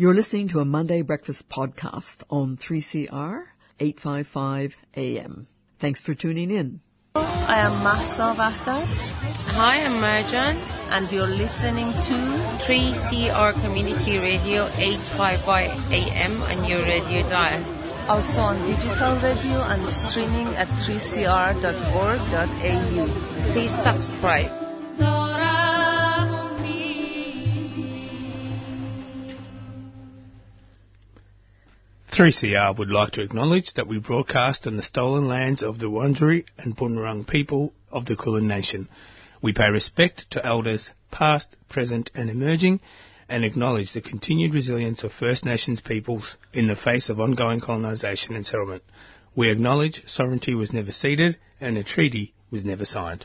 You're listening to a Monday Breakfast podcast on 3CR 855 AM. Thanks for tuning in. I am Mahsa Vahdat. Hi, I'm Marjan. And you're listening to 3CR Community Radio 855 AM on your radio dial. Also on digital radio and streaming at 3cr.org.au. Please subscribe. 3CR would like to acknowledge that we broadcast on the stolen lands of the Wurundjeri and Bunurong people of the Kulin Nation. We pay respect to elders past, present and emerging and acknowledge the continued resilience of First Nations peoples in the face of ongoing colonisation and settlement. We acknowledge sovereignty was never ceded and a treaty was never signed.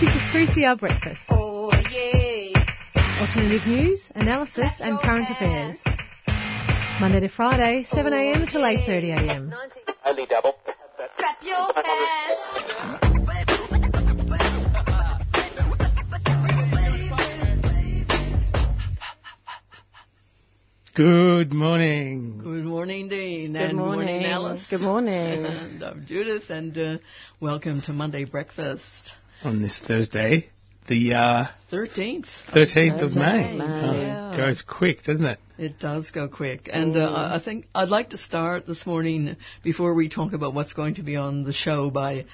This is 3CR Breakfast. Oh, yeah. Alternative news, analysis and current affairs. Monday to Friday, 7am to 8.30am. Only double. Clap your hands. Good morning. Good morning, Dean. Good and morning. Alice. Good morning. And I'm Judith, and uh, welcome to Monday Breakfast. On this Thursday, the uh, 13th. 13th of May. May. Oh, Yeah. Goes quick, doesn't it? It does go quick. And uh, I I think I'd like to start this morning before we talk about what's going to be on the show by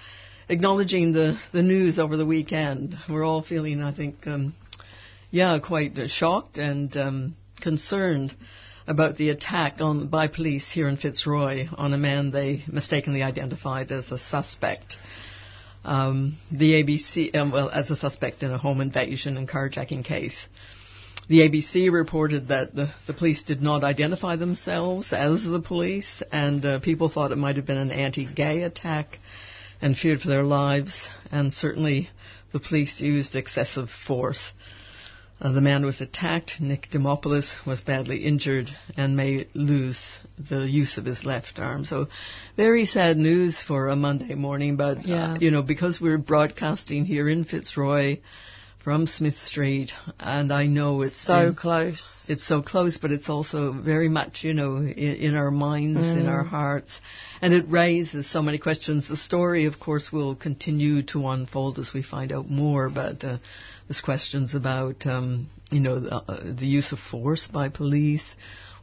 acknowledging the, the news over the weekend. We're all feeling, I think, um, yeah, quite uh, shocked and um, concerned about the attack on by police here in Fitzroy on a man they mistakenly identified as a suspect. Um, the ABC, um, well, as a suspect in a home invasion and carjacking case. The ABC reported that the, the police did not identify themselves as the police, and uh, people thought it might have been an anti-gay attack and feared for their lives. And certainly, the police used excessive force. Uh, the man was attacked. Nick Demopoulos was badly injured and may lose the use of his left arm. So, very sad news for a Monday morning. But Yeah. uh, you know, because we're broadcasting here in Fitzroy from Smith Street, and I know it's So in- close. it's so close, but it's also very much, you know, in, in our minds, in our hearts, and it raises so many questions. The story, of course, will continue to unfold as we find out more, but uh, there's questions about, um, you know, the, uh, the use of force by police,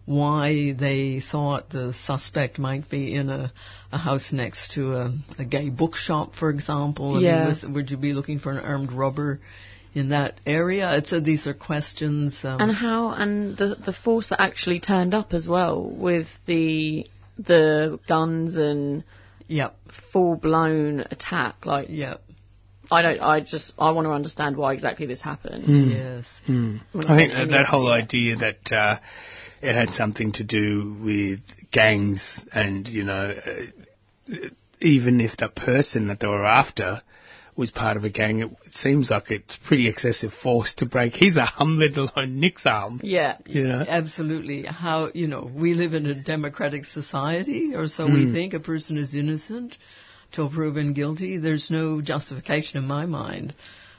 why they thought the suspect might be in a, a house next to a, a gay bookshop, for example. I mean, Yeah. was- would you be looking for an armed robber? In that area, it's uh, these are questions. Um, And how, and the, the force that actually turned up as well with the, the guns and Yep, full blown attack. Like, yep, I don't, I just, I want to understand why exactly this happened. yes. Hmm. When I think any that, that whole idea that uh, it had something to do with gangs and, you know, uh, even if the person that they were after was part of a gang, it, it seems like it's pretty excessive force to break his arm, let alone Nick's arm. Yeah. You know? Absolutely. How, you know, we live in a democratic society, or so we think. A person is innocent till proven guilty. There's no justification in my mind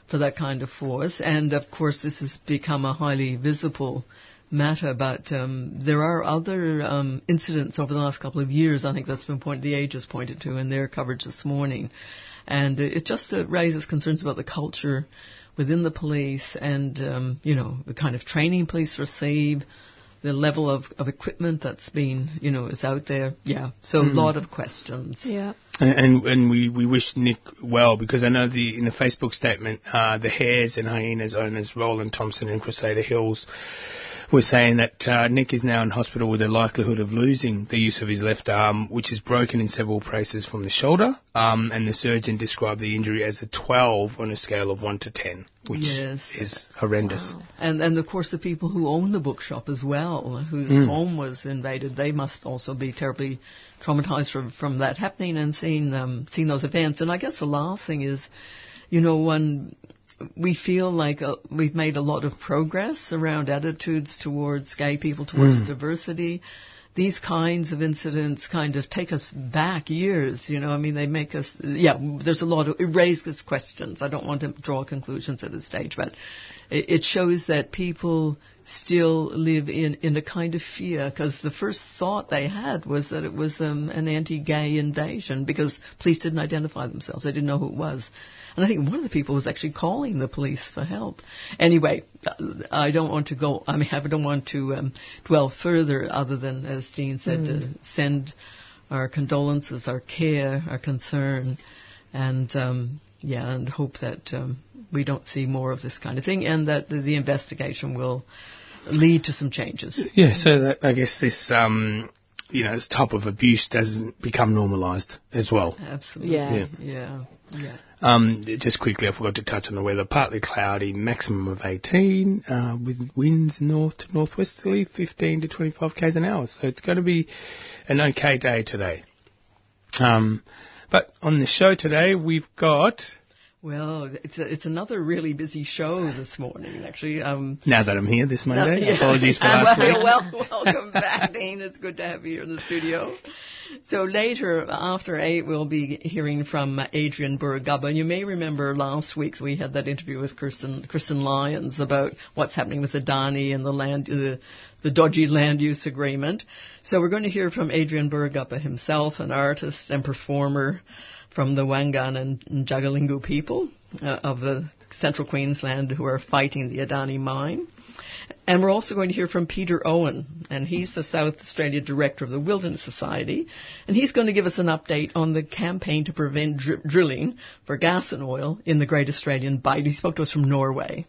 for that kind of force. And of course, this has become a highly visible matter, but um, there are other um, incidents over the last couple of years. I think that's been pointed, the Age has pointed to in their coverage this morning. And it just uh, raises concerns about the culture within the police and, um, you know, the kind of training police receive, the level of, of equipment that's been, you know, is out there. Yeah. So a lot of questions. Yeah. And, and and we, we wish Nick well because I know the in the Facebook statement uh, the Hares and Hyenas owners Roland Thompson and Crusader Hills were saying that uh, Nick is now in hospital with a likelihood of losing the use of his left arm, which is broken in several places from the shoulder. Um, and the surgeon described the injury as a 12 on a scale of 1 to 10, which Yes. is horrendous. And and of course the people who own the bookshop as well, whose Mm. home was invaded, they must also be terribly traumatized from from that happening and seeing um seeing those events. And I guess the last thing is, you know, when we feel like uh, we've made a lot of progress around attitudes towards gay people, towards diversity. these kinds of incidents kind of take us back years. You know, I mean, they make us. Yeah, there's a lot of it raises questions. I don't want to draw conclusions at this stage, but it, it shows that people still live in, in a kind of fear because the first thought they had was that it was um, an anti-gay invasion because police didn't identify themselves. They didn't know who it was. And I think one of the people was actually calling the police for help. Anyway, I don't want to go, I mean, I don't want to um, dwell further other than, as Jean said, mm. to send our condolences, our care, our concern, and um, yeah, and hope that um, we don't see more of this kind of thing, and that the, the investigation will lead to some changes. Yeah, so that, I guess this, um, you know, this type of abuse doesn't become normalised as well. Absolutely. Yeah. Yeah. yeah. yeah. Um, just quickly, I forgot to touch on the weather. Partly cloudy, maximum of 18, uh, with winds north to northwesterly, 15 to 25 k's an hour. So it's going to be an okay day today. Um, but on the show today, we've got well, it's a, it's another really busy show this morning, actually. Um, now that I'm here this Monday, yeah. apologies for last week. Well, welcome back, Dean. It's good to have you here in the studio. So later, after eight, we'll be hearing from Adrian Burragubba. You may remember last week we had that interview with Kristen, Kristen Lyons about what's happening with Adani and the land, the, the dodgy land use agreement. So we're going to hear from Adrian Burragubba himself, an artist and performer from the Wangan and Jagalingou people uh, of the central Queensland who are fighting the Adani mine. And we're also going to hear from Peter Owen, and he's the South Australia Director of the Wilderness Society, and he's going to give us an update on the campaign to prevent dr- drilling for gas and oil in the Great Australian Bight. He spoke to us from Norway.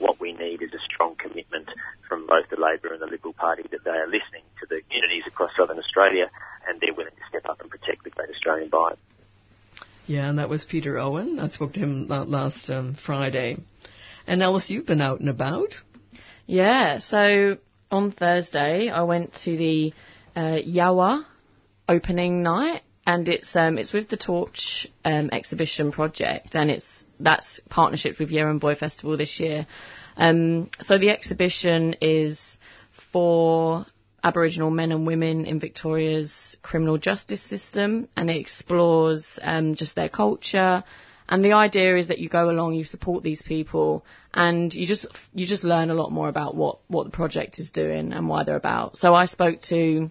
What we need is a strong commitment from both the Labor and the Liberal Party that they are listening to the communities across Southern Australia and they're willing to step up and protect the Great Australian Bight. Yeah, and that was Peter Owen. I spoke to him last um, Friday. And Alice, you've been out and about. Yeah, so on Thursday I went to the uh, Yawa opening night, and it's um, it's with the Torch um, exhibition project, and it's that's partnership with Yeren Festival this year. Um, so the exhibition is for Aboriginal men and women in Victoria's criminal justice system, and it explores um, just their culture. And the idea is that you go along, you support these people, and you just you just learn a lot more about what what the project is doing and why they're about. So I spoke to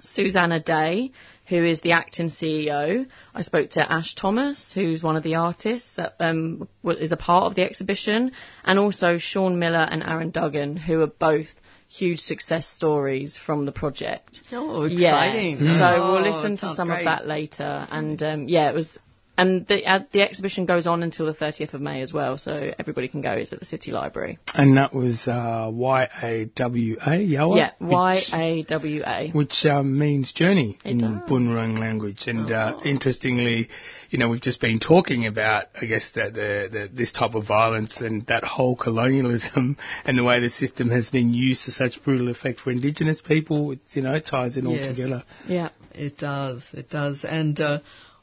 Susanna Day, who is the acting CEO. I spoke to Ash Thomas, who's one of the artists that um, is a part of the exhibition, and also Sean Miller and Aaron Duggan, who are both huge success stories from the project. Oh, exciting! Yeah. So oh, we'll listen to some great. of that later. And um, yeah, it was and the uh, the exhibition goes on until the 30th of May as well, so everybody can go. It's at the City Library. And that was uh, Y A W A Yawa. Yeah, Y A W A, which um, means journey it in does. Bunurong language. And uh, oh. interestingly, you know, we've just been talking about, I guess, that the, the this type of violence and that whole colonialism and the way the system has been used to such brutal effect for Indigenous people. It's, you know, it ties in yes. all together. Yeah, it does. It does, and. Uh,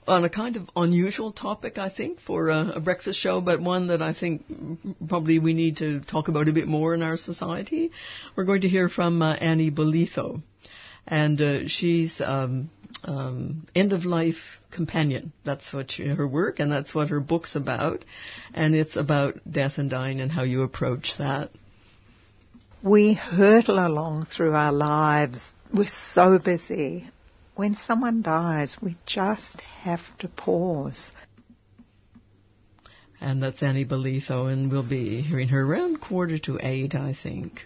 on a kind of unusual topic, I think, for a, a, breakfast show, but one that I think probably we need to talk about a bit more in our society. We're going to hear from uh, Annie Bolitho, and uh, she's um, um, end of life companion. That's what she, her work, and that's what her book's about, and it's about death and dying and how you approach that. We hurtle along through our lives. We're so busy when someone dies, we just have to pause. And that's Annie Bolitho, and we'll be hearing her around quarter to eight, I think.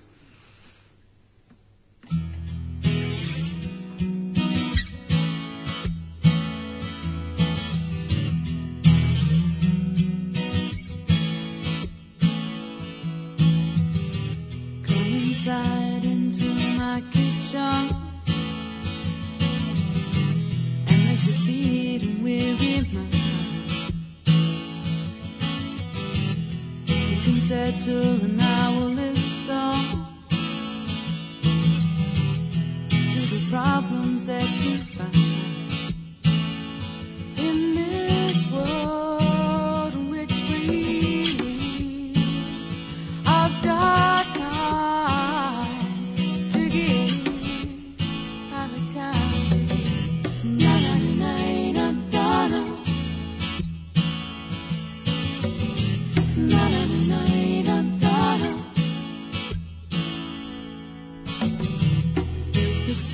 Come inside into my kitchen.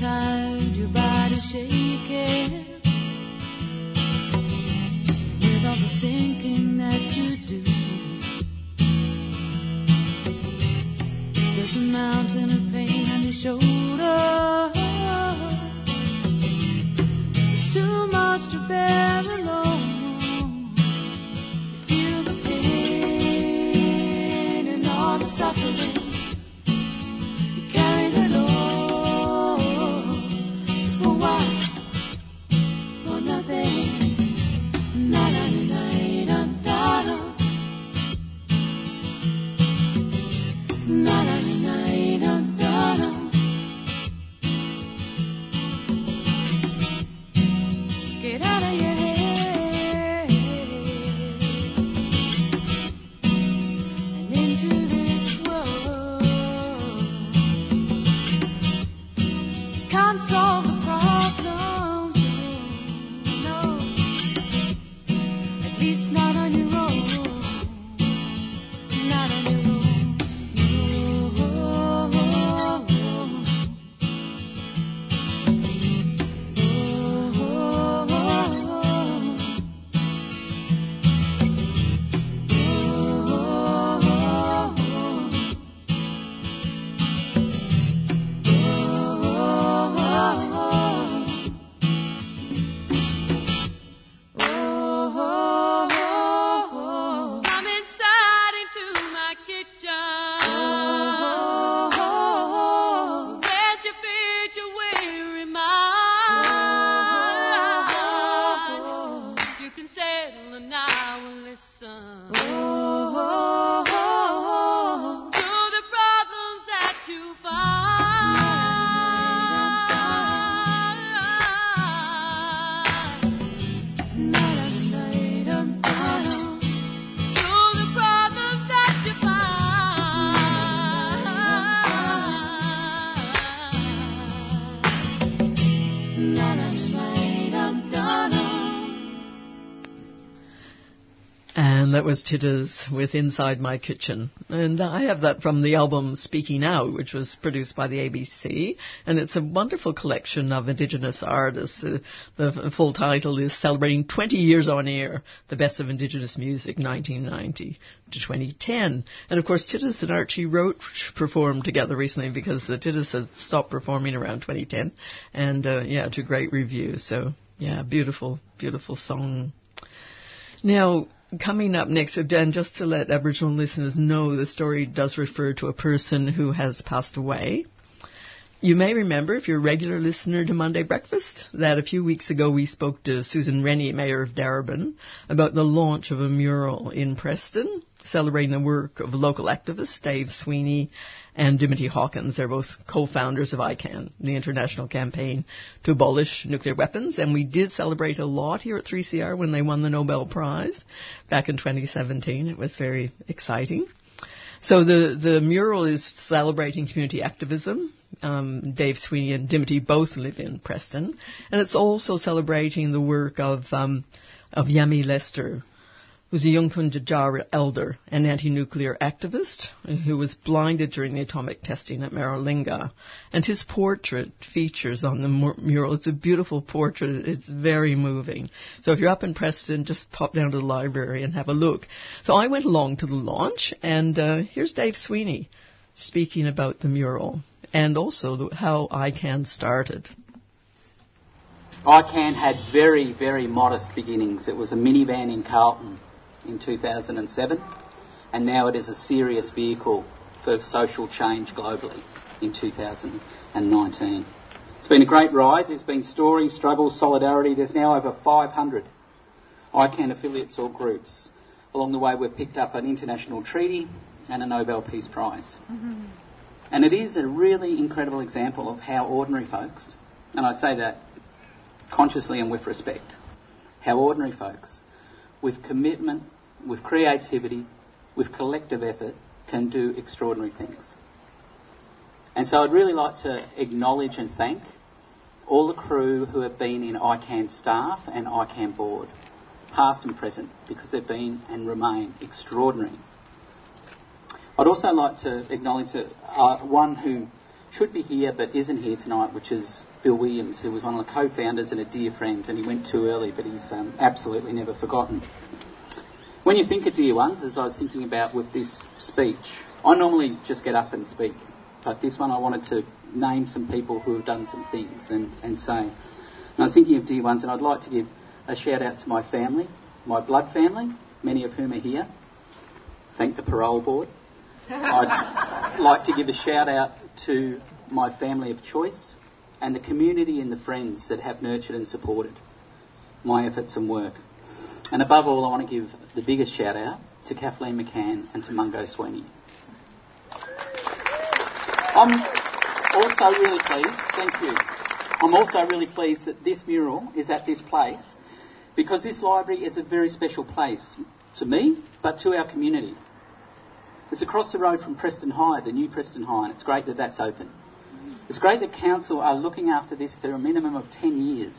tired, your body shaking. With all the thinking that you do, there's a mountain of pain on your shoulder. It's too much to bear. Tiddas with Inside My Kitchen. And I have that from the album Speaking Out, which was produced by the ABC. And it's a wonderful collection of Indigenous artists. Uh, the full title is Celebrating 20 Years on Air, the Best of Indigenous Music, 1990 to 2010. And of course, Tiddas and Archie Roach performed together recently because uh, Tiddas had stopped performing around 2010. And uh, yeah, to great reviews. So yeah, beautiful, beautiful song. Now, coming up next, and just to let Aboriginal listeners know, the story does refer to a person who has passed away. You may remember, if you're a regular listener to Monday Breakfast, that a few weeks ago we spoke to Susan Rennie, Mayor of Darebin, about the launch of a mural in Preston celebrating the work of local activists Dave Sweeney and Dimity Hawkins. They're both co-founders of ICAN, the international campaign to abolish nuclear weapons. And we did celebrate a lot here at 3CR when they won the Nobel Prize back in 2017. It was very exciting. So the, the mural is celebrating community activism. Um, Dave Sweeney and Dimity both live in Preston. And it's also celebrating the work of, um, of Yami Lester, who's a Yankunytjatjara elder and anti-nuclear activist who was blinded during the atomic testing at Maralinga. And his portrait features on the mur- mural. It's a beautiful portrait. It's very moving. So if you're up in Preston, just pop down to the library and have a look. So I went along to the launch, and uh, here's Dave Sweeney speaking about the mural and also the, how ICAN started. ICAN had very, very modest beginnings. It was a minivan in Carlton in 2007, and now it is a serious vehicle for social change globally in 2019. It's been a great ride. There's been stories, struggles, solidarity. There's now over 500 ICAN affiliates or groups. Along the way, we've picked up an international treaty and a Nobel Peace Prize. Mm-hmm. And it is a really incredible example of how ordinary folks, and I say that consciously and with respect, how ordinary folks, with commitment, with creativity, with collective effort, can do extraordinary things. And so I'd really like to acknowledge and thank all the crew who have been in ICAN staff and ICAN board, past and present, because they've been and remain extraordinary. I'd also like to acknowledge that, uh, one who should be here but isn't here tonight, which is Bill Williams, who was one of the co-founders and a dear friend, and he went too early, but he's um, absolutely never forgotten. When you think of dear ones, as I was thinking about with this speech, I normally just get up and speak. But this one I wanted to name some people who have done some things and, and say. And I was thinking of dear ones, and I'd like to give a shout out to my family, my blood family, many of whom are here. Thank the parole board. I'd like to give a shout out to my family of choice and the community and the friends that have nurtured and supported my efforts and work. And above all, I want to give the biggest shout out to Kathleen McCann and to Mungo Sweeney. I'm also really pleased, thank you. I'm also really pleased that this mural is at this place because this library is a very special place to me, but to our community. It's across the road from Preston High, the new Preston High, and it's great that that's open. It's great that council are looking after this for a minimum of 10 years.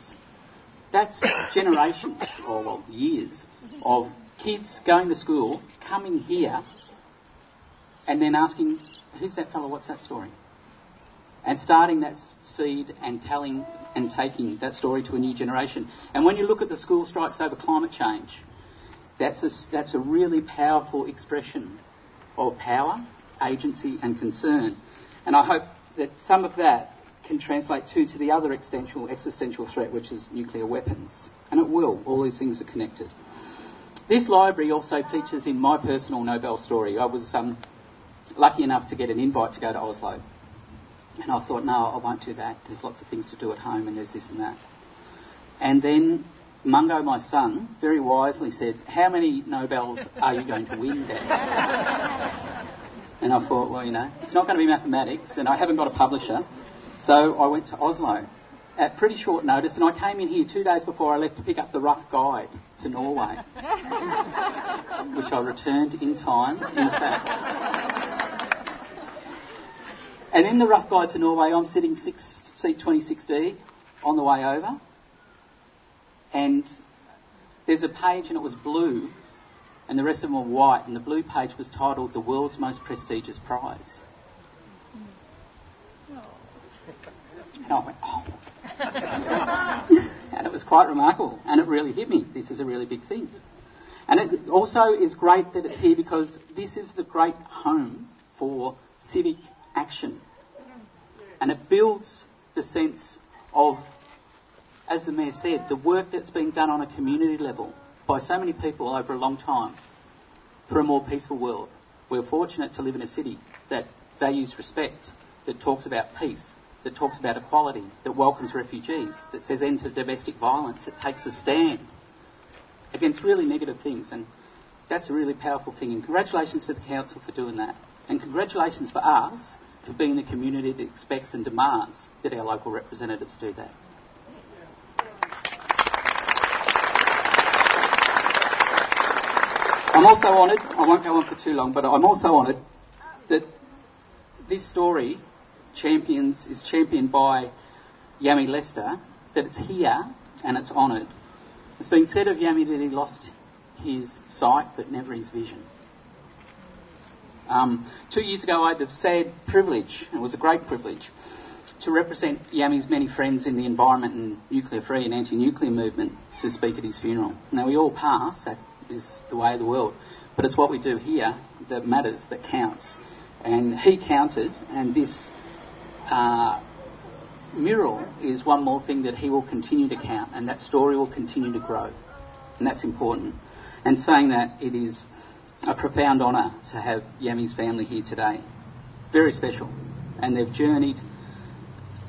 That's generations, or well, years, of kids going to school, coming here, and then asking, who's that fellow, what's that story? And starting that seed and telling and taking that story to a new generation. And when you look at the school strikes over climate change, that's a, that's a really powerful expression of power, agency, and concern. And I hope that some of that can translate too to the other existential, existential threat, which is nuclear weapons. And it will. All these things are connected. This library also features in my personal Nobel story. I was um, lucky enough to get an invite to go to Oslo. And I thought, no, I won't do that. There's lots of things to do at home, and there's this and that. And then Mungo, my son, very wisely said, How many Nobels are you going to win, Dad? And I thought, well, you know, it's not going to be mathematics, and I haven't got a publisher. So I went to Oslo at pretty short notice, and I came in here two days before I left to pick up the rough guide to Norway, which I returned in time, intact. And in the rough guide to Norway, I'm sitting six, seat 26D on the way over, and there's a page, and it was blue, and the rest of them were white, and the blue page was titled The World's Most Prestigious Prize. Mm. And I went, oh. and it was quite remarkable, and it really hit me. This is a really big thing. And it also is great that it's here because this is the great home for civic action. And it builds the sense of, as the Mayor said, the work that's being done on a community level by so many people over a long time for a more peaceful world. We're fortunate to live in a city that values respect, that talks about peace, that talks about equality, that welcomes refugees, that says end to domestic violence, that takes a stand against really negative things. And that's a really powerful thing. And congratulations to the Council for doing that. And congratulations for us for being the community that expects and demands that our local representatives do that. I'm also honoured, I won't go on for too long, but I'm also honoured that this story champions is championed by Yami Lester, that it's here and it's honoured. It's been said of Yami that he lost his sight but never his vision. Um, two years ago, I had the sad privilege, and it was a great privilege, to represent Yami's many friends in the environment and nuclear free and anti nuclear movement to speak at his funeral. Now, we all pass, that is the way of the world, but it's what we do here that matters, that counts. And he counted, and this uh, mural is one more thing that he will continue to count, and that story will continue to grow. And that's important. And saying that, it is a profound honour to have Yami's family here today. Very special. And they've journeyed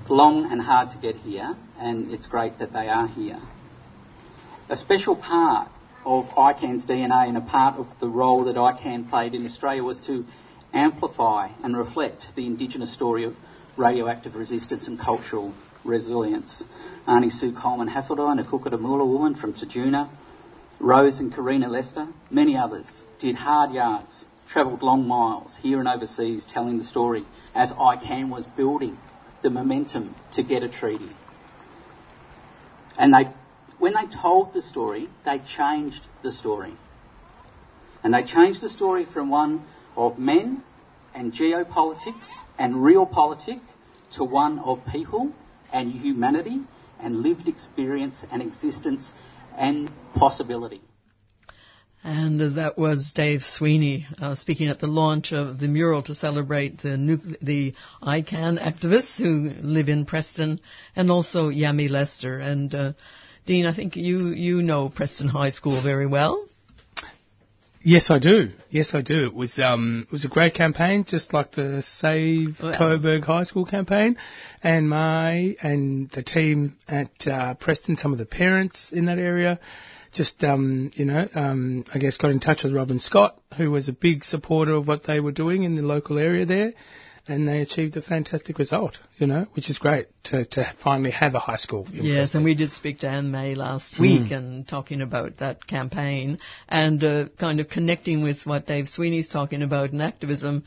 long and hard to get here, and it's great that they are here. A special part of ICAN's DNA and a part of the role that ICAN played in Australia was to amplify and reflect the Indigenous story of radioactive resistance and cultural resilience. Arnie Sue Coleman Haseldine, a Kookatamula woman from Ceduna, Rose and Karina Lester, many others, did hard yards, travelled long miles here and overseas telling the story as ICAN was building the momentum to get a treaty. And they, when they told the story, they changed the story. And they changed the story from one of men and geopolitics and realpolitik to one of people and humanity and lived experience and existence and possibility. And that was Dave Sweeney uh, speaking at the launch of the mural to celebrate the nu- the ICAN activists who live in Preston, and also Yami Lester. And uh, Dean, I think you you know Preston High School very well. Yes, I do. Yes, I do. It was um, it was a great campaign, just like the Save Coburg High School campaign, and my and the team at uh, Preston, some of the parents in that area, just um, you know, um, I guess got in touch with Robin Scott, who was a big supporter of what they were doing in the local area there, and they achieved a fantastic result. You know, which is great to to finally have a high school. Yes, and we did speak to Anne May last Mm. week and talking about that campaign and uh, kind of connecting with what Dave Sweeney's talking about in activism.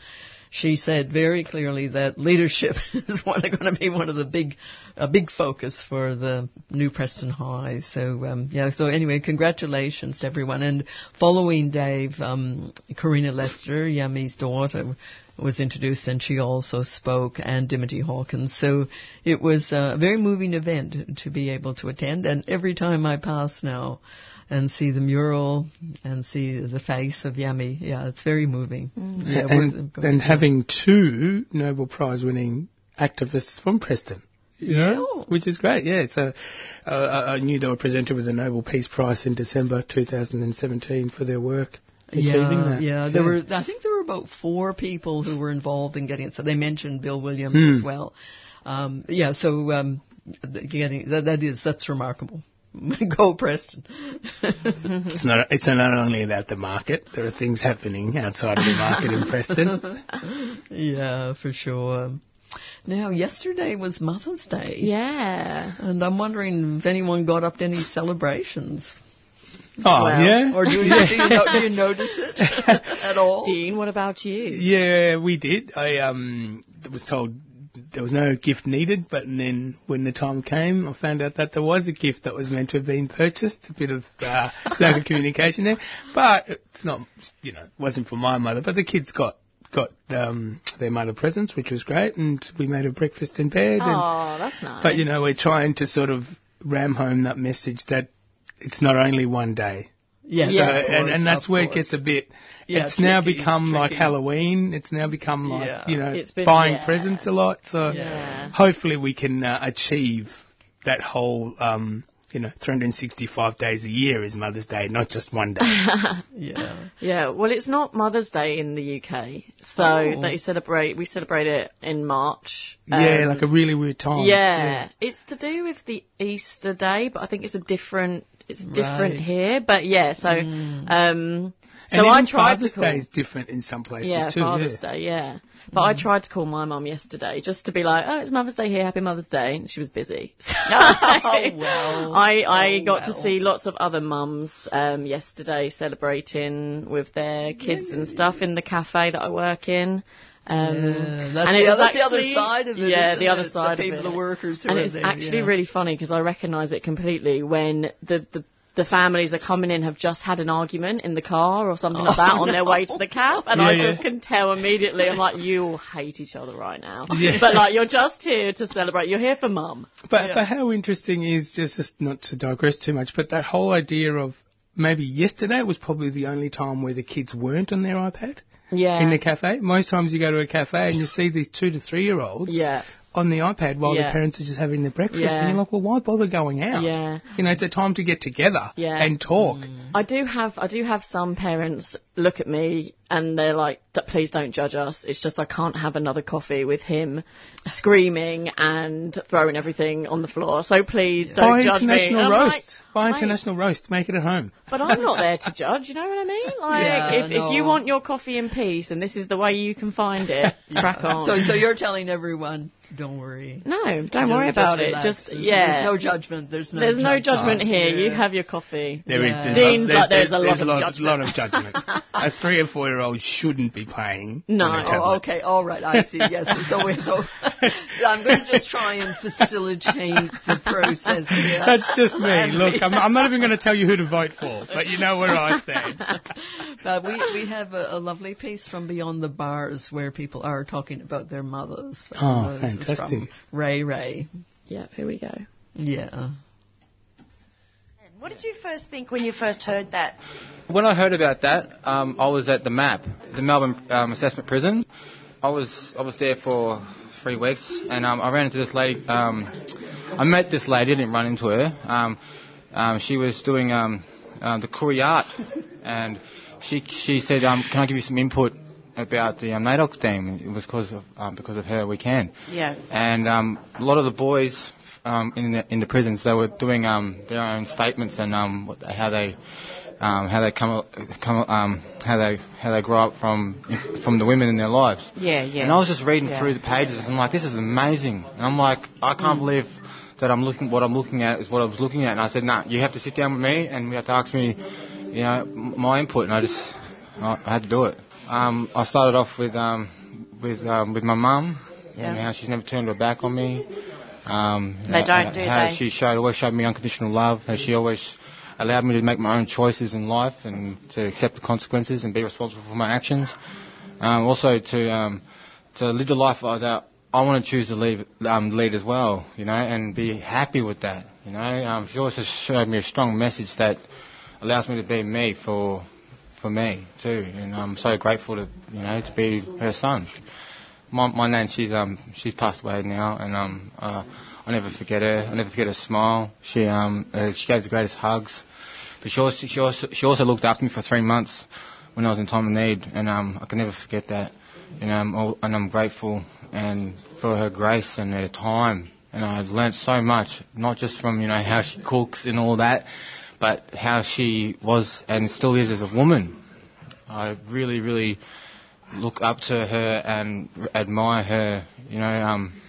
She said very clearly that leadership is one, going to be one of the big, a big focus for the new Preston High. So um, yeah. So anyway, congratulations to everyone. And following Dave, um, Karina Lester, Yami's daughter, was introduced and she also spoke and Dimity Hawkins. So it was a very moving event to be able to attend and every time I pass now and see the mural and see the face of Yami, yeah, it's very moving. Yeah, and, and having two Nobel Prize winning activists from Preston. You know, Yeah. which is great. Yeah, so uh, I I knew they were presented with the Nobel Peace Prize in December 2017 for their work achieving yeah, that. yeah, there were. I think there were about four people who were involved in getting it. So they mentioned Bill Williams Hmm. as well. Um, yeah, so um, getting that, that is that's remarkable. Go Preston. It's not. It's not only about the market. There are things happening outside of the market in Preston. yeah, for sure. Now, yesterday was Mother's Day. Yeah. And I'm wondering if anyone got up to any celebrations. Oh Well, yeah. Or do you, do, you know, do you notice it at all? Dean, what about you? Yeah, we did. I um was told there was no gift needed, but then when the time came, I found out that there was a gift that was meant to have been purchased. A bit of uh, lack of communication there, but it's not, you know, it wasn't for my mother. But the kids got got um, their mother presents, which was great, and we made a breakfast in bed. and, Oh, that's nice. but you know, we're trying to sort of ram home that message that it's not only one day. Yes, So, of and, course, and that's of where it gets a bit. Yeah, it's now tricky, become like. Halloween. It's now become like Yeah. you know It's been- buying yeah. presents a lot. So Yeah. hopefully we can uh, achieve that whole um, you know 365 days a year is Mother's Day, not just one day. Yeah. Yeah, well, it's not Mother's Day in the UK, so Oh. they celebrate. We celebrate it in March. yeah, Um, like a really weird time. yeah. it's to do with the Easter Day, but I think it's a different. It's different Right. here, but yeah. So, um, so and I tried Father's to call. Day is different in some places yeah, too. Father's yeah. Day, yeah. But I tried to call my mum yesterday just to be like, oh, it's Mother's Day here, Happy Mother's Day. And she was busy. Oh, well. I, I Oh, got to see lots of other mums um, yesterday celebrating with their kids and stuff in the cafe that I work in. Um, Yeah, that's and the- it was that's the other side of it, Yeah, the other it? The side people, of it. the workers who and are it's there, actually yeah. really funny because I recognise it completely when the, the the families are coming in have just had an argument in the car or something like that Oh, on their way to the cab, and Yeah, I yeah. just can tell immediately. I'm like, you all hate each other right now, Yeah. but like you're just here to celebrate. You're here for mum. But Yeah. but how interesting is just, just not to digress too much, but that whole idea of maybe yesterday was probably the only time where the kids weren't on their iPad Yeah. in the cafe. Most times you go to a cafe and you see these two to three year olds yeah. On the iPad while Yeah. the parents are just having their breakfast, Yeah. and you're like, well, why bother going out? Yeah. You know, it's a time to get together Yeah. and talk. Mm. I do have I do have some parents look at me and they're like, "D- please don't judge us. It's just I can't have another coffee with him screaming and throwing everything on the floor. So please don't Buy judge me. Buy international And I'm like, roast. Buy "Mate, international roast. Make it at home. But I'm not there to judge, you know what I mean? Like, Yeah, if, if you want your coffee in peace and this is the way you can find it, crack on. So, so you're telling everyone, don't worry. no, don't Just- worry about relax. it. Just, There's- yeah. There's no judgment. There's no. There's no judgment. judgment here. You have your coffee. There is. Yeah. There's, Dean's lot, like, there's a lot there's of lot, judgment. lot of judgment. a three or four year old shouldn't be playing. No. on a Oh. Okay, all right, I see. Yes, so we- so I'm going to just try and facilitate the process. Here. That's just me. Look, I'm, I'm not even going to tell you who to vote for, but you know where I stand. But we we have a, a lovely piece from Beyond the Bars where people are talking about their mothers. Oh, Uh, this is fantastic. from Ray Ray. Yeah, here we go. Yeah. What did you first think when you first heard that? When I heard about that, um, I was at the MAP, the Melbourne um, Assessment Prison. I was I was there for three weeks, and um, I ran into this lady. Um, I met this lady. I didn't run into her. Um, um, she was doing um, uh, the Koori art, and she she said, um, "Can I give you some input about the um, NAIDOC team?" It was because of um, because of her we can. Yeah. And um, a lot of the boys um, in the in the prisons they were doing um, their own statements and um, what, how they um, how they come come um, how they how they grow up from from the women in their lives. Yeah, yeah. And I was just reading Yeah. through the pages and I'm like, this is amazing. And I'm like, I can't Mm. believe that I'm looking what I'm looking at is what I was looking at. And I said, nah, you have to sit down with me and you have to ask me, you know, my input. And I just I, I had to do it. Um, I started off with um, with um, with my mum and Yeah. how she's never turned her back on me. Um, They don't, do how they? she showed always showed me unconditional love. How she always allowed me to make my own choices in life and to accept the consequences and be responsible for my actions. Um, also to um, to live the life that I want to choose to lead, um, lead as well, you know, and be happy with that, you know. Um, she also showed me a strong message that allows me to be me for for me too, and I'm so grateful to you know to be her son. My my nan, she's um she's passed away now, and um uh, I never forget her. I never forget her smile. She um uh, she gave the greatest hugs, but she also she also she also looked after me for three months when I was in time of need, and um I can never forget that. And um al- and I'm grateful and for her grace and her time, and I've learnt so much, not just from you know how she cooks and all that, but how she was and still is as a woman. I really really look up to her and admire her, you know, um,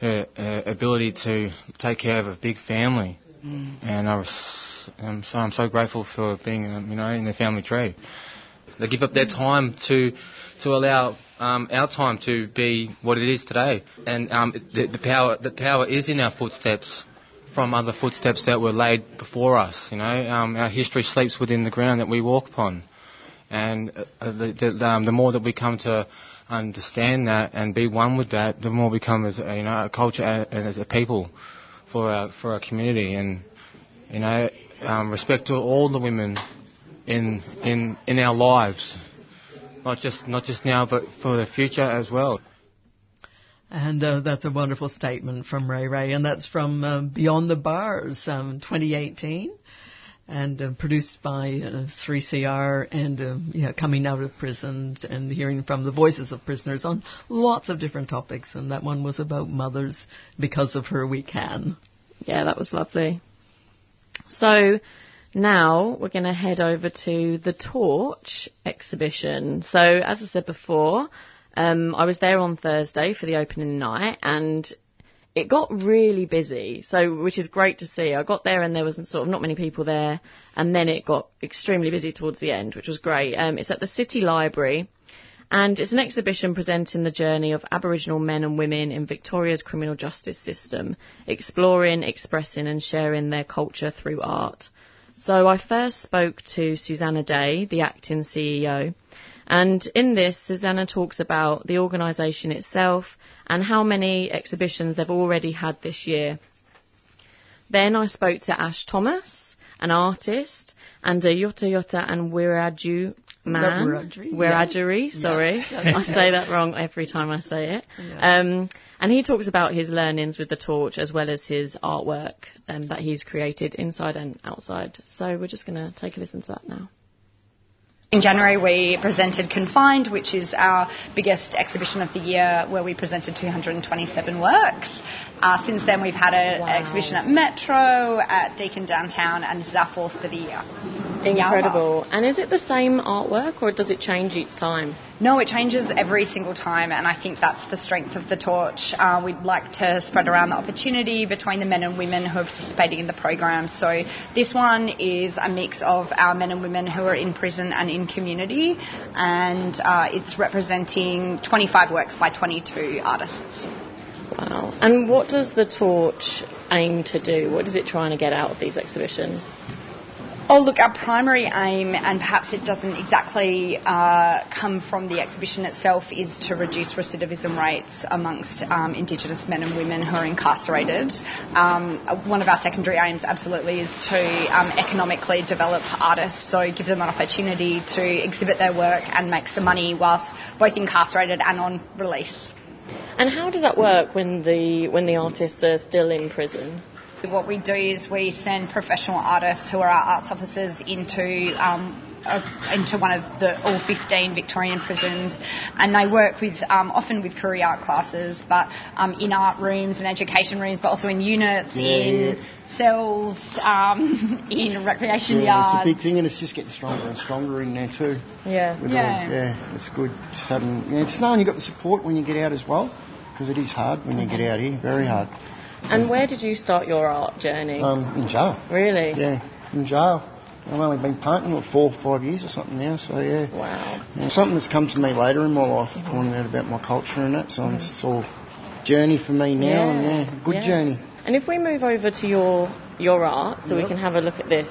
her, her ability to take care of a big family. And I was, I'm so, I'm so grateful for being, um, you know, in the family tree. They give up their time to, to allow um, our time to be what it is today. And um, the, the power, the power is in our footsteps from other footsteps that were laid before us. You know, um, our history sleeps within the ground that we walk upon and uh, the, the, um, the more that we come to understand that and be one with that, the more we become as a, you know a culture and as a people for our for our community, and you know um, respect to all the women in in in our lives, not just not just now but for the future as well. And uh, that's a wonderful statement from Ray Ray, and that's from uh, Beyond the Bars, um, 2018, and uh, produced by uh, 3CR, and um, yeah, coming out of prisons and hearing from the voices of prisoners on lots of different topics. And that one was about mothers. Because of her, we can. Yeah, that was lovely. So now we're going to head over to the Torch exhibition. So as I said before, um, I was there on Thursday for the opening night and it got really busy, so which is great to see. I got there and there wasn't sort of not many people there, and then it got extremely busy towards the end, which was great. Um, it's at the City Library, and it's an exhibition presenting the journey of Aboriginal men and women in Victoria's criminal justice system, exploring, expressing, and sharing their culture through art. So I first spoke to Susanna Day, the acting CEO, and in this, Susanna talks about the organisation itself and how many exhibitions they've already had this year. Then I spoke to Ash Thomas, an artist, and a Yorta Yorta and Wiraju man. Wiradjuri, Wiradjuri, yeah. sorry. Yeah. I say that wrong every time I say it. Yeah. Um, and he talks about his learnings with the torch as well as his artwork um, that he's created inside and outside. So we're just going to take a listen to that now. In January, we presented Confined, which is our biggest exhibition of the year, where we presented 227 works. Uh, since then, we've had a- an exhibition at Metro, at Deakin Downtown, and this is our fourth for the year. Incredible. And is it the same artwork or does it change each time? No, it changes every single time, and I think that's the strength of the torch. Uh, we'd like to spread around the opportunity between the men and women who are participating in the program. So this one is a mix of our men and women who are in prison and in community, and uh, it's representing 25 works by 22 artists. Wow. And what does the torch aim to do? What is it trying to get out of these exhibitions? Oh, look, our primary aim, and perhaps it doesn't exactly uh, come from the exhibition itself, is to reduce recidivism rates amongst um, Indigenous men and women who are incarcerated. Um, one of our secondary aims, absolutely, is to um, economically develop artists, so give them an opportunity to exhibit their work and make some money whilst both incarcerated and on release. And how does that work when the when the artists are still in prison? What we do is we send professional artists who are our arts officers into um, uh, into one of the all 15 Victorian prisons, and they work with um, often with career art classes, but um, in art rooms and education rooms, but also in units, Yeah, in cells, um, in recreation yeah, yards. it's a big thing, and it's just getting stronger and stronger in there too. Yeah. Yeah. all- yeah, it's good. Just having, yeah, it's knowing you've got the support when you get out as well, because it is hard when you get out here, very hard. And where did you start your art journey? Um, in jail. really? Yeah, in jail. I've only been painting for four or five years or something now, so yeah. Wow. Yeah, something that's come to me later in my life, finding out about my culture and that, so mm-hmm. it's all journey for me now, and yeah, good yeah. journey. And if we move over to your your art, so we can have a look at this.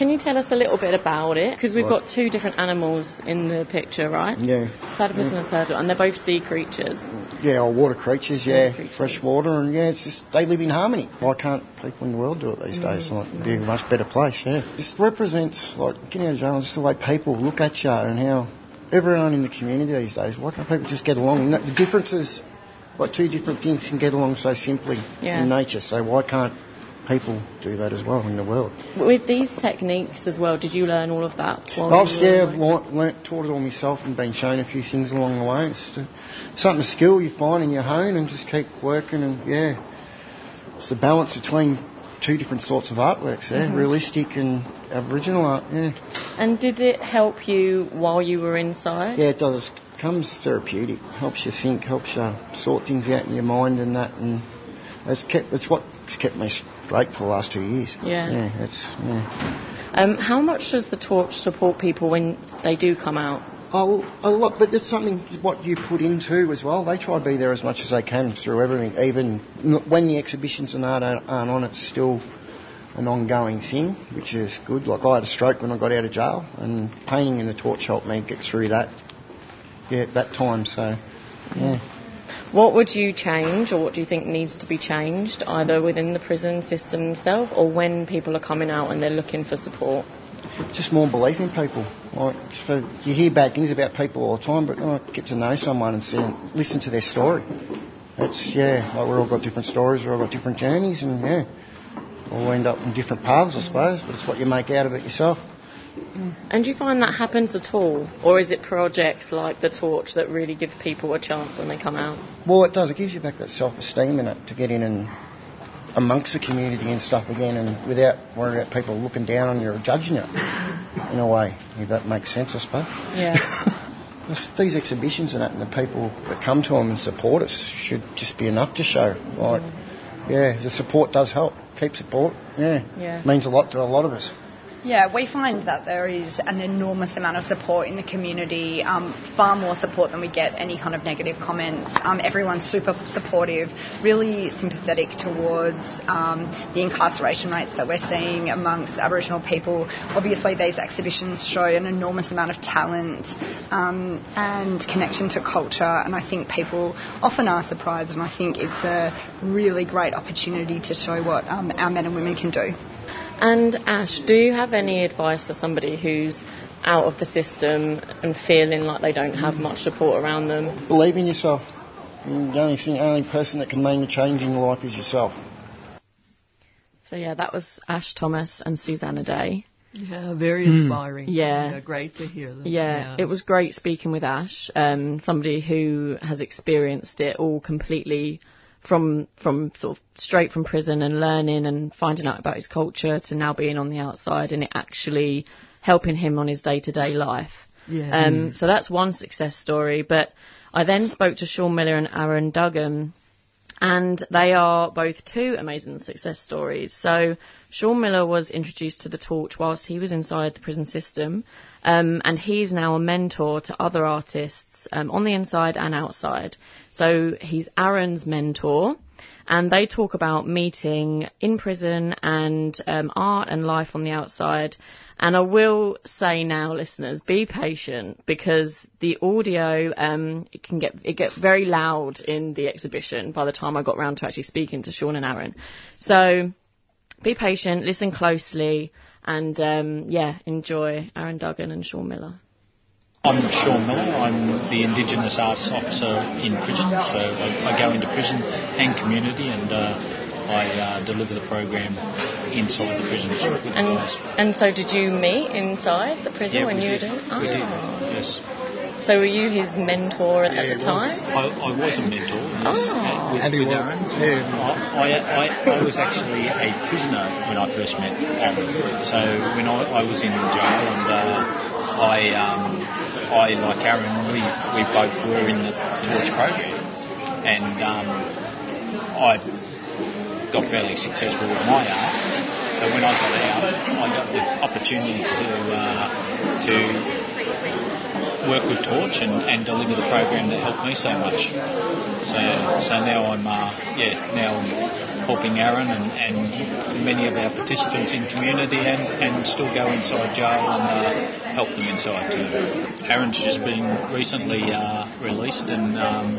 Can you tell us a little bit about it? Because we've Right. got two different animals in the picture, right? Yeah. Platypus Yeah. and a turtle, and they're both sea creatures. Yeah, or water creatures, yeah, fresh water, and yeah, it's just they live in harmony. Why can't people in the world do it these days? Mm. Like, it'd be a much better place, yeah. This represents like getting out of jail, just the way people look at you and how everyone in the community these days. Why can't people just get along? The differences, like two different things, can get along so simply Yeah. in nature. So why can't people do that as well in the world? With these techniques as well, did you learn all of that? while I've yeah. I've learnt, learnt, taught it all myself and been shown a few things along the way. It's just something, a skill you find in your hone and just keep working and yeah. It's the balance between two different sorts of artworks, yeah, Mhm. realistic and Aboriginal art, yeah. And did it help you while you were inside? Yeah, it does. It comes therapeutic. Helps you think, helps you sort things out in your mind and that and it's kept it's what's kept me straight for the last two years. Yeah. Yeah, it's yeah. Um, how much does the torch support people when they do come out? Oh, a lot, but it's something what you put into as well. They try to be there as much as they can through everything, even when the exhibitions and art aren't aren't on. It's still an ongoing thing, which is good. Like I had a stroke when I got out of jail, and painting in the torch helped me get through that. Yeah, at that time. So, yeah. What would you change, or what do you think needs to be changed, either within the prison system itself, or when people are coming out and they're looking for support? just more belief in people. Like, so you hear bad things about people all the time, but oh, get to know someone and see, listen to their story. It's yeah, like we've all got different stories, we've all got different journeys, and yeah, all end up in different paths, I suppose. But it's what you make out of it yourself. And do you find that happens at all, or is it projects like the torch that really give people a chance when they come out? Well, it does. It gives you back that self-esteem in it to get in and amongst the community and stuff again, and without worrying about people looking down on you or judging you. In a way, if that makes sense, I suppose. Yeah. These exhibitions and that, and the people that come to them and support us should just be enough to show. Like, yeah, the support does help. Keep support. Yeah, Yeah. means a lot to a lot of us. Yeah, we find that there is an enormous amount of support in the community, um, far more support than we get any kind of negative comments. Um, everyone's super supportive, really sympathetic towards um, the incarceration rates that we're seeing amongst Aboriginal people. Obviously, these exhibitions show an enormous amount of talent um, and connection to culture, and I think people often are surprised, and I think it's a really great opportunity to show what um, our men and women can do. And Ash, do you have any advice for somebody who's out of the system and feeling like they don't have much support around them? Believe in yourself. The only thing, only person that can make a change in your life is yourself. So yeah, that was Ash Thomas and Susanna Day. Yeah, very Hmm. inspiring. Yeah. great to hear them. Yeah, it was great speaking with Ash, um, somebody who has experienced it all completely from from sort of straight from prison and learning and finding out about his culture to now being on the outside and it actually helping him on his day to day life. Yeah. Um, so that's one success story. But I then spoke to Sean Miller and Aaron Duggan, and they are both two amazing success stories. So Sean Miller was introduced to the torch whilst he was inside the prison system, um, and he's now a mentor to other artists um, on the inside and outside. So he's Aaron's mentor. and they talk about meeting in prison and um, art and life on the outside. And I will say now, listeners, be patient because the audio um, it can get it get very loud in the exhibition. By the time I got round to actually speaking to Sean and Aaron, so be patient, listen closely, and um, yeah, enjoy Aaron Duggan and Sean Miller. I'm Sean Miller. I'm the Indigenous Arts Officer in prison, so I, I go into prison and community and uh, I uh, deliver the program inside the prison with And, and so, did you meet inside the prison Yeah, when you did. were doing? We did, Ah. yes. So, were you his mentor at, at the time? I, I was a mentor, yes, Oh. with, with Aaron. I, I, I was actually a prisoner when I first met Aaron. So when I, I was in jail and uh, I, um, I, like Aaron, we, we both were in the Torch program. And um, I got fairly successful with my art. So when I got out, I got the opportunity to uh, to work with Torch and, and deliver the program that helped me so much. So so now I'm uh, yeah now helping Aaron and, and many of our participants in community and, and still go inside jail and uh, help them inside too. Aaron's just been recently uh, released and um,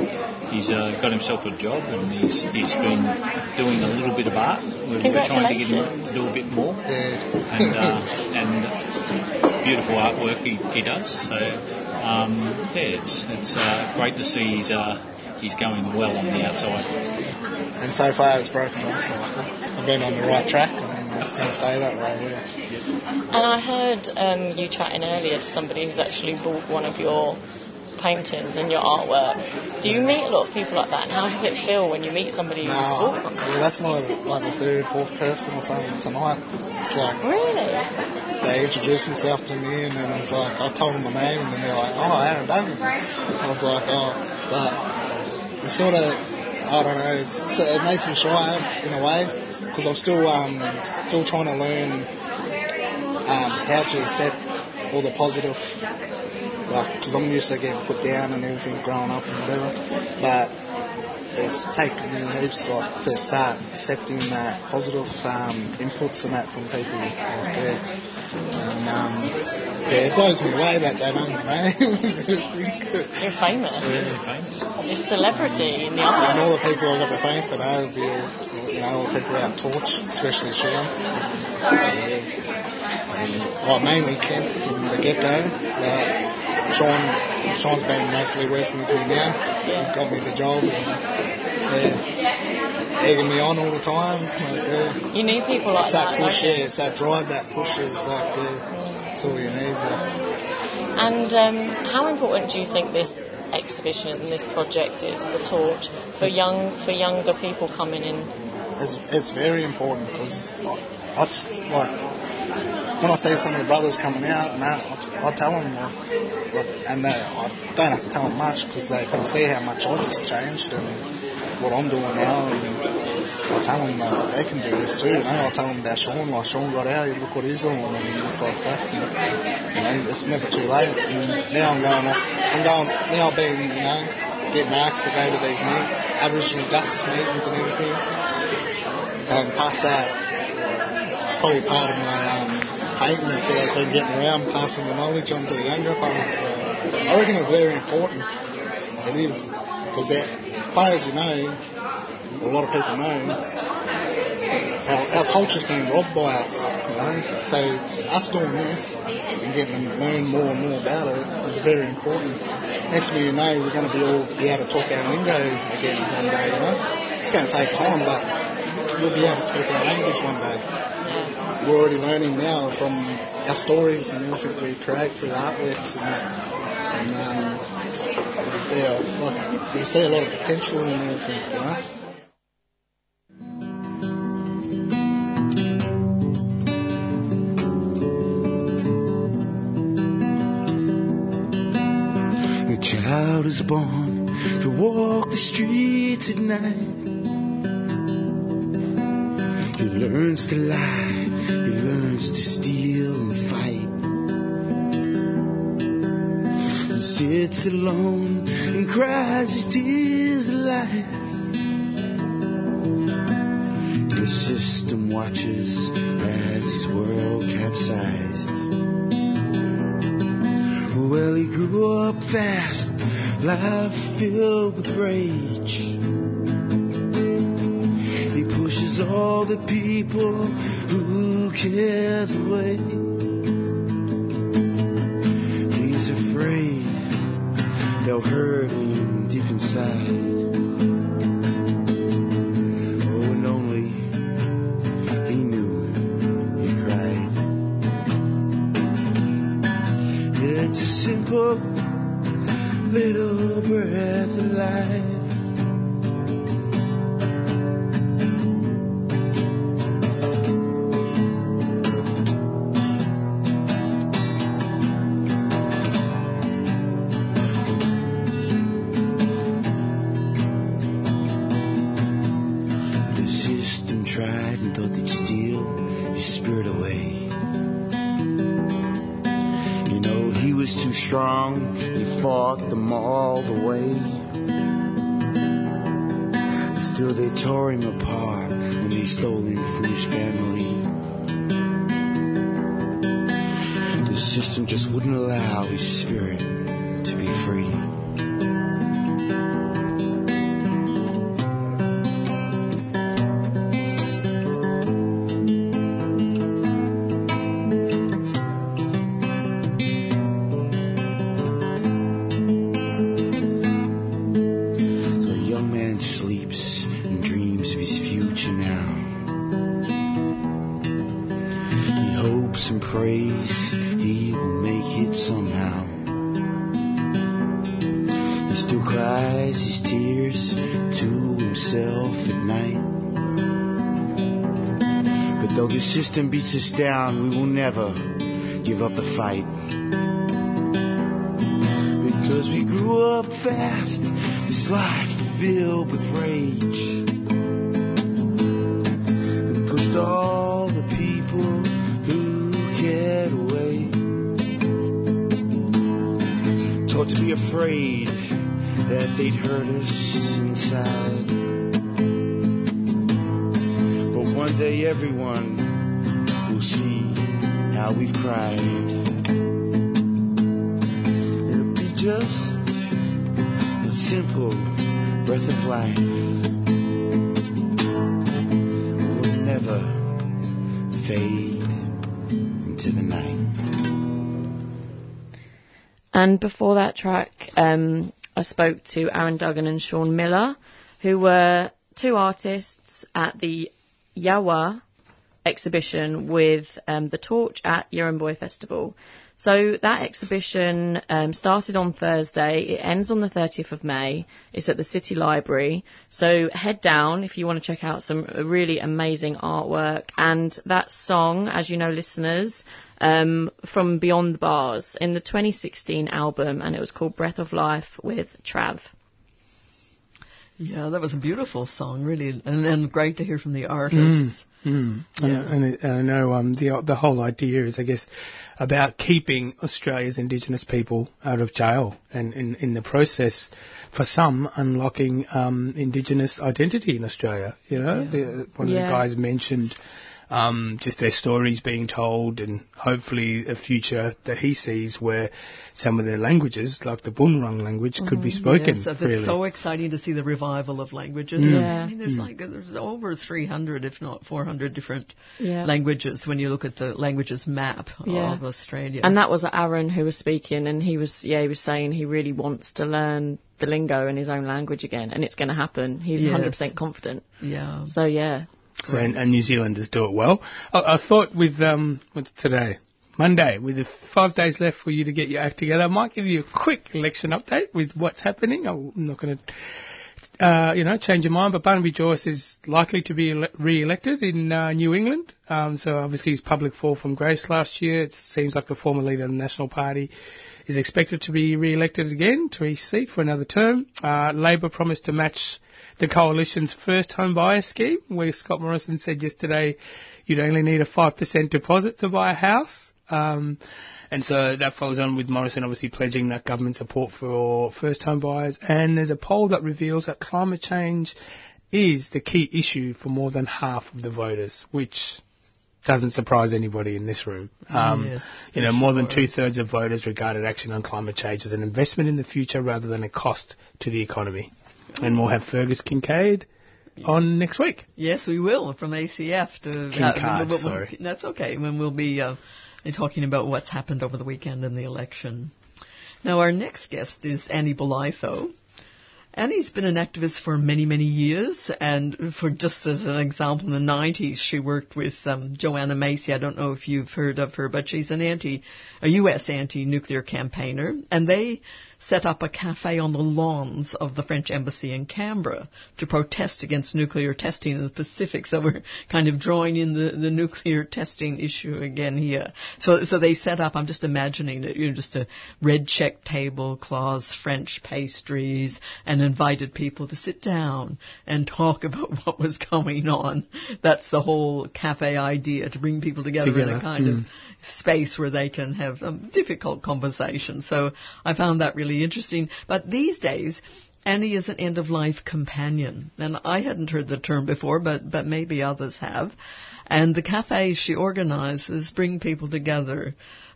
he's uh, got himself a job and he's he's been doing a little bit of art. We're, we're trying to get him to do a bit more and uh, and beautiful artwork he, he does. So um, yeah, it's it's uh, great to see he's uh, he's going well on the outside. And so far it's broken my. I've been on the right track and it's going to stay that way. Yeah. And I heard um, you chatting earlier to somebody who's actually bought one of your paintings and your artwork. Do you meet a lot of people like that? And how does it feel when you meet somebody who's No, bought something? well, that's like, like the third, fourth person or something tonight. It's like Really? they introduced themselves to me and then it's like I told them my name and then they're like, oh, Aaron Duggan. I was like, oh, but it's sort of, I don't know, it's, it makes me shy in a way because I'm still um, still trying to learn um, how to accept all the positive, like, because I'm used to getting put down and everything growing up and whatever, but it's taken me heaps like to start accepting that positive um, inputs and that from people. Like, yeah. And um, yeah, it blows me away that they don't know. You're famous. Yeah, famous. You're a celebrity in the office. And all the people I got the fame for that would be all, you know, all the people out Torch, especially Sean. And, well, mainly Kent from the get-go. But Sean, Sean's been mostly working with me now. He got me the job. And, yeah, egging me on all the time. Like, yeah. You need people like it's that, that, push, don't yeah, it's that drive, that push is like, yeah, it's all you need. Yeah. And um, how important do you think this exhibition is and this project is, the torch, for young for younger people coming in? It's, it's very important because I, I just, like when I see some of the brothers coming out and that, I, I tell them, like, and they, I don't have to tell them much because they can see how much I just changed and what I'm doing now. And I tell them like, they can do this too. You know, I tell them about Sean, like Sean got out, look what he's doing, and it's like that. And, you it's never too late. And now I'm going off. I'm going now. I've been, you know, getting asked to go to these meet, Aboriginal justice meetings and everything. And past that, it's probably part of my um, that's always been getting around, passing the knowledge on to the younger fellas. So I reckon it's very important. It is. Because as far as you know, a lot of people know, our, our culture's being robbed by us, you know. So us doing this and getting them to learn more and more about it is very important. Next thing you know, we're going to be all be able to talk our lingo again one day, you know. It's going to take time, but we'll be able to speak our language one day. We're already learning now from our stories and everything we create through the artworks and that. And um, yeah, like we see a lot of potential in everything, you know. Child is born to walk the streets at night. He learns to lie, he learns to steal and fight. He sits alone and cries his tears of life. system watches as his world capsized. Well, he grew up fast, life filled with rage. All the people who cares away. He's afraid they'll hurt him deep inside. Oh, and only he knew he cried. It's a simple little breath of life. Tore him apart when they stole him from his family. The system just wouldn't allow his spirit to be free. Beats us down, we will never give up the fight. Because we grew up fast, this life filled with rage. Spoke to Aaron Duggan and Sean Miller, who were two artists at the Yawa exhibition with um, the Torch at Boy Festival. So that exhibition um, started on Thursday. It ends on the 30th of May. It's at the City Library. So head down if you want to check out some really amazing artwork. And that song, as you know, listeners, um, from Beyond the Bars in the 2016 album, and it was called Breath of Life with Trav. Yeah, that was a beautiful song, really, and, and great to hear from the artists. Mm. Yeah. And, and, and I know um, the the whole idea is, I guess, about keeping Australia's Indigenous people out of jail, and in, in the process, for some, unlocking um, Indigenous identity in Australia. You know, Yeah. the, one Yeah. of the guys mentioned um, just their stories being told, and hopefully a future that he sees where some of their languages, like the Bunurong language, could be spoken Yes, freely. it's so exciting to see the revival of languages. Mm. Yeah. I mean, there's Mm. like there's over 300, if not 400, different Yeah. languages when you look at the languages map Yeah. of Australia. And that was Aaron who was speaking, and he was, yeah, he was saying he really wants to learn the lingo in his own language again, and it's going to happen. He's Yes. 100% confident. yeah. So yeah, and, and New Zealanders do it well. I, I thought with um, what's today, Monday, with the five days left for you to get your act together, I might give you a quick election update with what's happening. I'm not going to, uh, you know, change your mind, but Barnaby Joyce is likely to be ele- re-elected in uh, New England. Um, so obviously his public fall from grace last year. It seems like the former leader of the National Party is expected to be re-elected again to his seat for another term. Uh, Labor promised to match the coalition's first home buyer scheme, where Scott Morrison said yesterday you'd only need a 5% deposit to buy a house. Um, and so that follows on with Morrison obviously pledging that government support for first home buyers. And there's a poll that reveals that climate change is the key issue for more than half of the voters, which doesn't surprise anybody in this room. Um, Yes, you know, more than two thirds of voters regarded action on climate change as an investment in the future rather than a cost to the economy. And we'll have Fergus Kincaid on next week. Yes, we will from ACF to. Kincaid, we'll- sorry. That's okay. When we'll be uh, talking about what's happened over the weekend in the election. Now, our next guest is Annie Bolitho. Annie's been an activist for many, many years, and for just as an example, in the 90s, she worked with um, Joanna Macy. I don't know if you've heard of her, but she's an anti, a U.S. anti-nuclear campaigner, and they set up a cafe on the lawns of the French embassy in Canberra to protest against nuclear testing in the Pacific. So we're kind of drawing in the, the nuclear testing issue again here. So, so they set up, I'm just imagining it, you know, just a red check tablecloths, French pastries, and invited people to sit down and talk about what was going on. That's the whole cafe idea, to bring people together, in a kind of mm. space where they can have um, difficult conversations. So I found that really interesting. But these days, Annie is an end of life companion. And I hadn't heard the term before, but, but maybe others have. And the cafes she organizes bring people together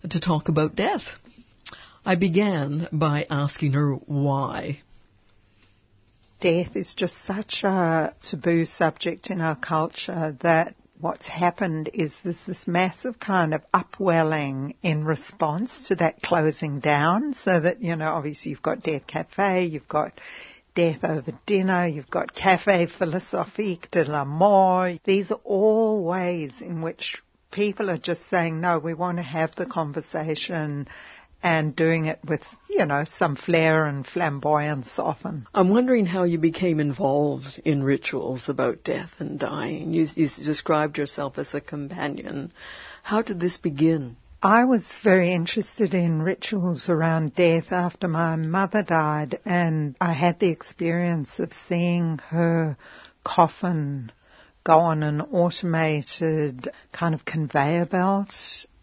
to talk about death. I began by asking her why. Death is just such a taboo subject in our culture that what's happened is there's this massive kind of upwelling in response to that closing down so that, you know, obviously you've got Death Cafe, you've got Death Over Dinner, you've got Cafe Philosophique de la Mort. These are all ways in which people are just saying, no, we want to have the conversation and doing it with, you know, some flair and flamboyance often. I'm wondering how you became involved in rituals about death and dying. You, you described yourself as a companion. How did this begin? I was very interested in rituals around death after my mother died, and I had the experience of seeing her coffin go on an automated kind of conveyor belt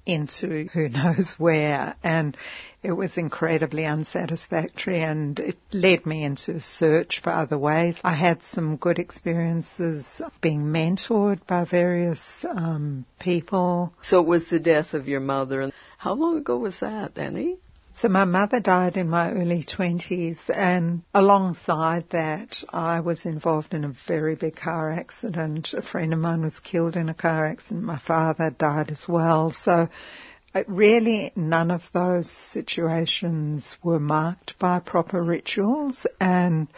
into who knows where, and it was incredibly unsatisfactory and it led me into a search for other ways. I had some good experiences being mentored by various um, people. So it was the death of your mother. And how long ago was that, Annie? So my mother died in my early 20s and alongside that I was involved in a very big car accident. A friend of mine was killed in a car accident. My father died as well. So uh, really none of those situations were marked by proper rituals and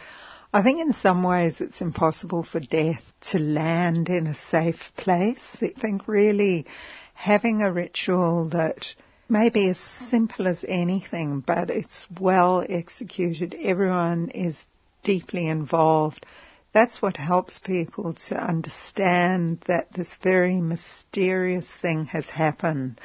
I think in some ways it's impossible for death to land in a safe place. I think really having a ritual that may be as simple as anything, but it's well executed. Everyone is deeply involved. That's what helps people to understand that this very mysterious thing has happened.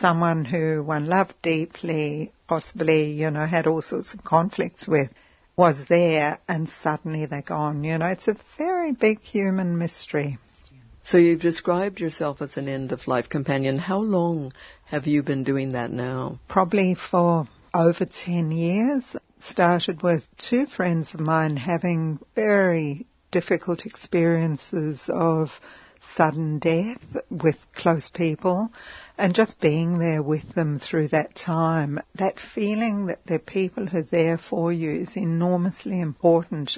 Someone who one loved deeply, possibly, you know, had all sorts of conflicts with, was there and suddenly they're gone. You know, it's a very big human mystery. So you've described yourself as an end of life companion. How long have you been doing that now? Probably for over 10 years. Started with two friends of mine having very difficult experiences of sudden death with close people and just being there with them through that time. That feeling that are people who are there for you is enormously important.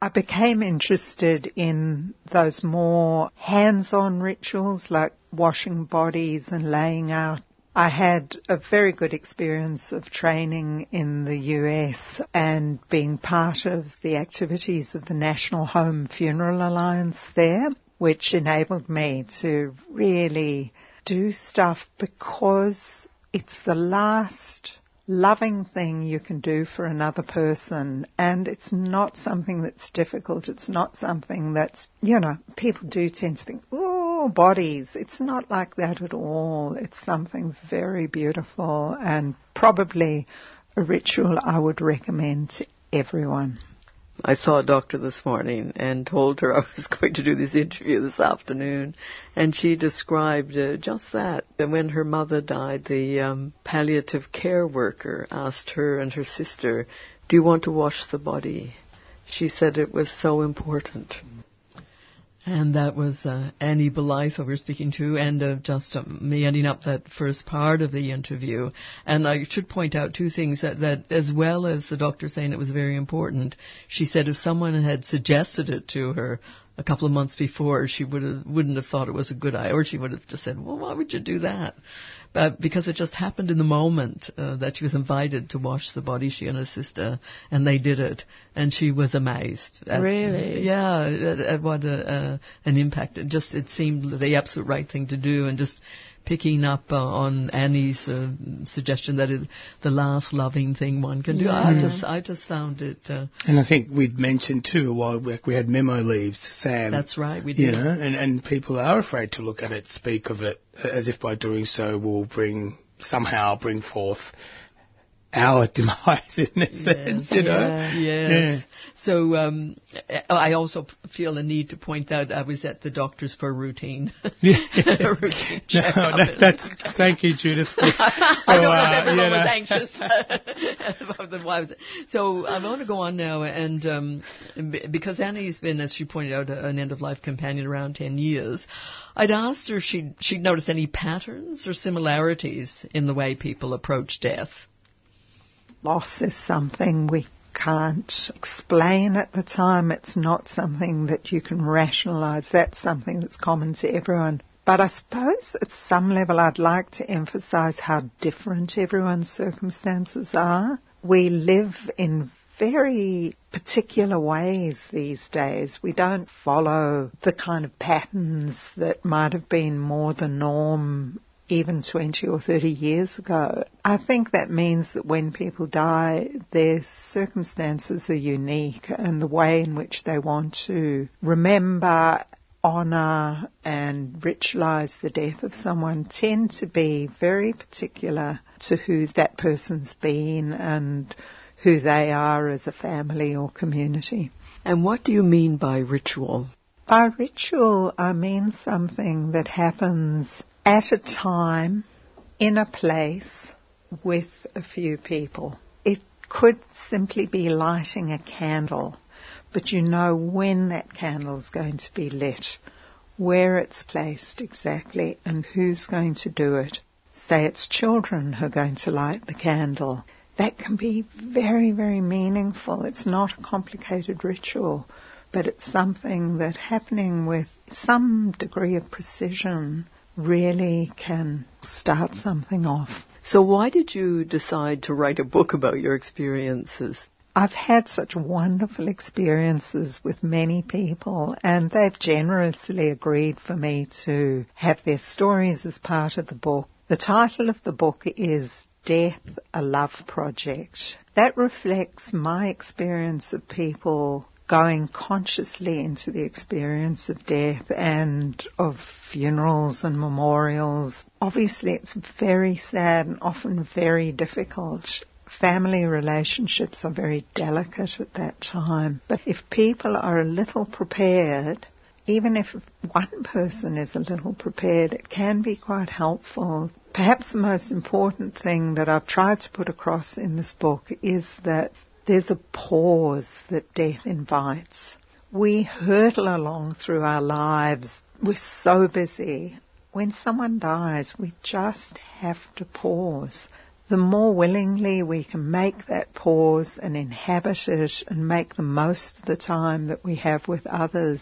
I became interested in those more hands-on rituals like washing bodies and laying out. I had a very good experience of training in the US and being part of the activities of the National Home Funeral Alliance there, which enabled me to really do stuff because it's the last loving thing you can do for another person and it's not something that's difficult. It's not something that's, you know, people do tend to think, oh, bodies. It's not like that at all. It's something very beautiful and probably a ritual I would recommend to everyone. I saw a doctor this morning and told her I was going to do this interview this afternoon, and she described uh, just that. And when her mother died, the um, palliative care worker asked her and her sister, "Do you want to wash the body?" She said it was so important. And that was uh, Annie we were speaking to, and uh, just um, me ending up that first part of the interview. And I should point out two things that, that, as well as the doctor saying it was very important, she said if someone had suggested it to her a couple of months before, she would have, wouldn't have thought it was a good idea, or she would have just said, "Well, why would you do that?" But because it just happened in the moment uh, that she was invited to wash the body, she and her sister, and they did it, and she was amazed. At, Really? Yeah, at, at what a, uh, an impact. It just it seemed the absolute right thing to do, and just picking up uh, on Annie's uh, suggestion that it, the last loving thing one can do. I just I just found it. Uh, And I think we'd mentioned too a while back we had memo leaves, Sam. That's right, we did. You did. know, and, and people are afraid to look at it, speak of it, as if by doing so will bring somehow bring forth our demise in a sense, you know. Yes. So um, I also feel a need to point out I was at the doctor's for routine. routine No, that's thank you, Judith. For, I know for, uh, everyone was anxious about the wives. So I want to go on now, and um, because Annie's been, as she pointed out, an end-of-life companion around ten years, I'd asked her if she'd, she'd noticed any patterns or similarities in the way people approach death. Loss is something we can't explain at the time. It's not something that you can rationalize. That's something that's common to everyone. But I suppose at some level I'd like to emphasize how different everyone's circumstances are. We live in very particular ways these days. We don't follow the kind of patterns that might have been more the norm even 20 or 30 years ago. I think that means that when people die, their circumstances are unique and the way in which they want to remember, honour and ritualise the death of someone tend to be very particular to who that person's been and who they are as a family or community. And what do you mean by ritual? By ritual, I mean something that happens at a time, in a place, with a few people. It could simply be lighting a candle, but you know when that candle is going to be lit, where it's placed exactly, and who's going to do it. Say it's children who are going to light the candle. That can be very, very meaningful. It's not a complicated ritual, but it's something that happening with some degree of precision really can start something off. So why did you decide to write a book about your experiences? I've had such wonderful experiences with many people, and they've generously agreed for me to have their stories as part of the book. The title of the book is Death, a Love Project. That reflects my experience of people going consciously into the experience of death and of funerals and memorials. Obviously, it's very sad and often very difficult. Family relationships are very delicate at that time. But if people are a little prepared, even if one person is a little prepared, it can be quite helpful. Perhaps the most important thing that I've tried to put across in this book is that there's a pause that death invites. We hurtle along through our lives. We're so busy. When someone dies, we just have to pause. The more willingly we can make that pause and inhabit it and make the most of the time that we have with others,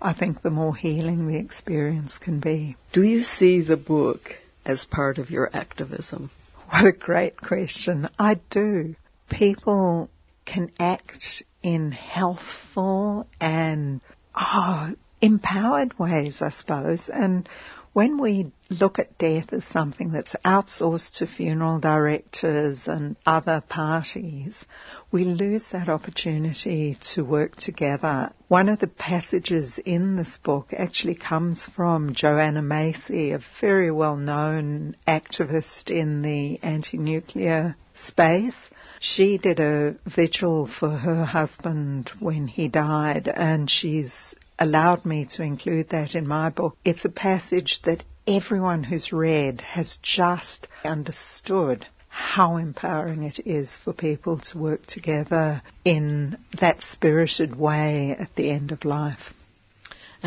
I think the more healing the experience can be. Do you see the book as part of your activism? What a great question. I do. People can act in healthful and oh, empowered ways, I suppose. And when we look at death as something that's outsourced to funeral directors and other parties, we lose that opportunity to work together. One of the passages in this book actually comes from Joanna Macy, a very well known activist in the anti nuclear space. She did a vigil for her husband when he died, and she's allowed me to include that in my book. It's a passage that everyone who's read has just understood how empowering it is for people to work together in that spirited way at the end of life.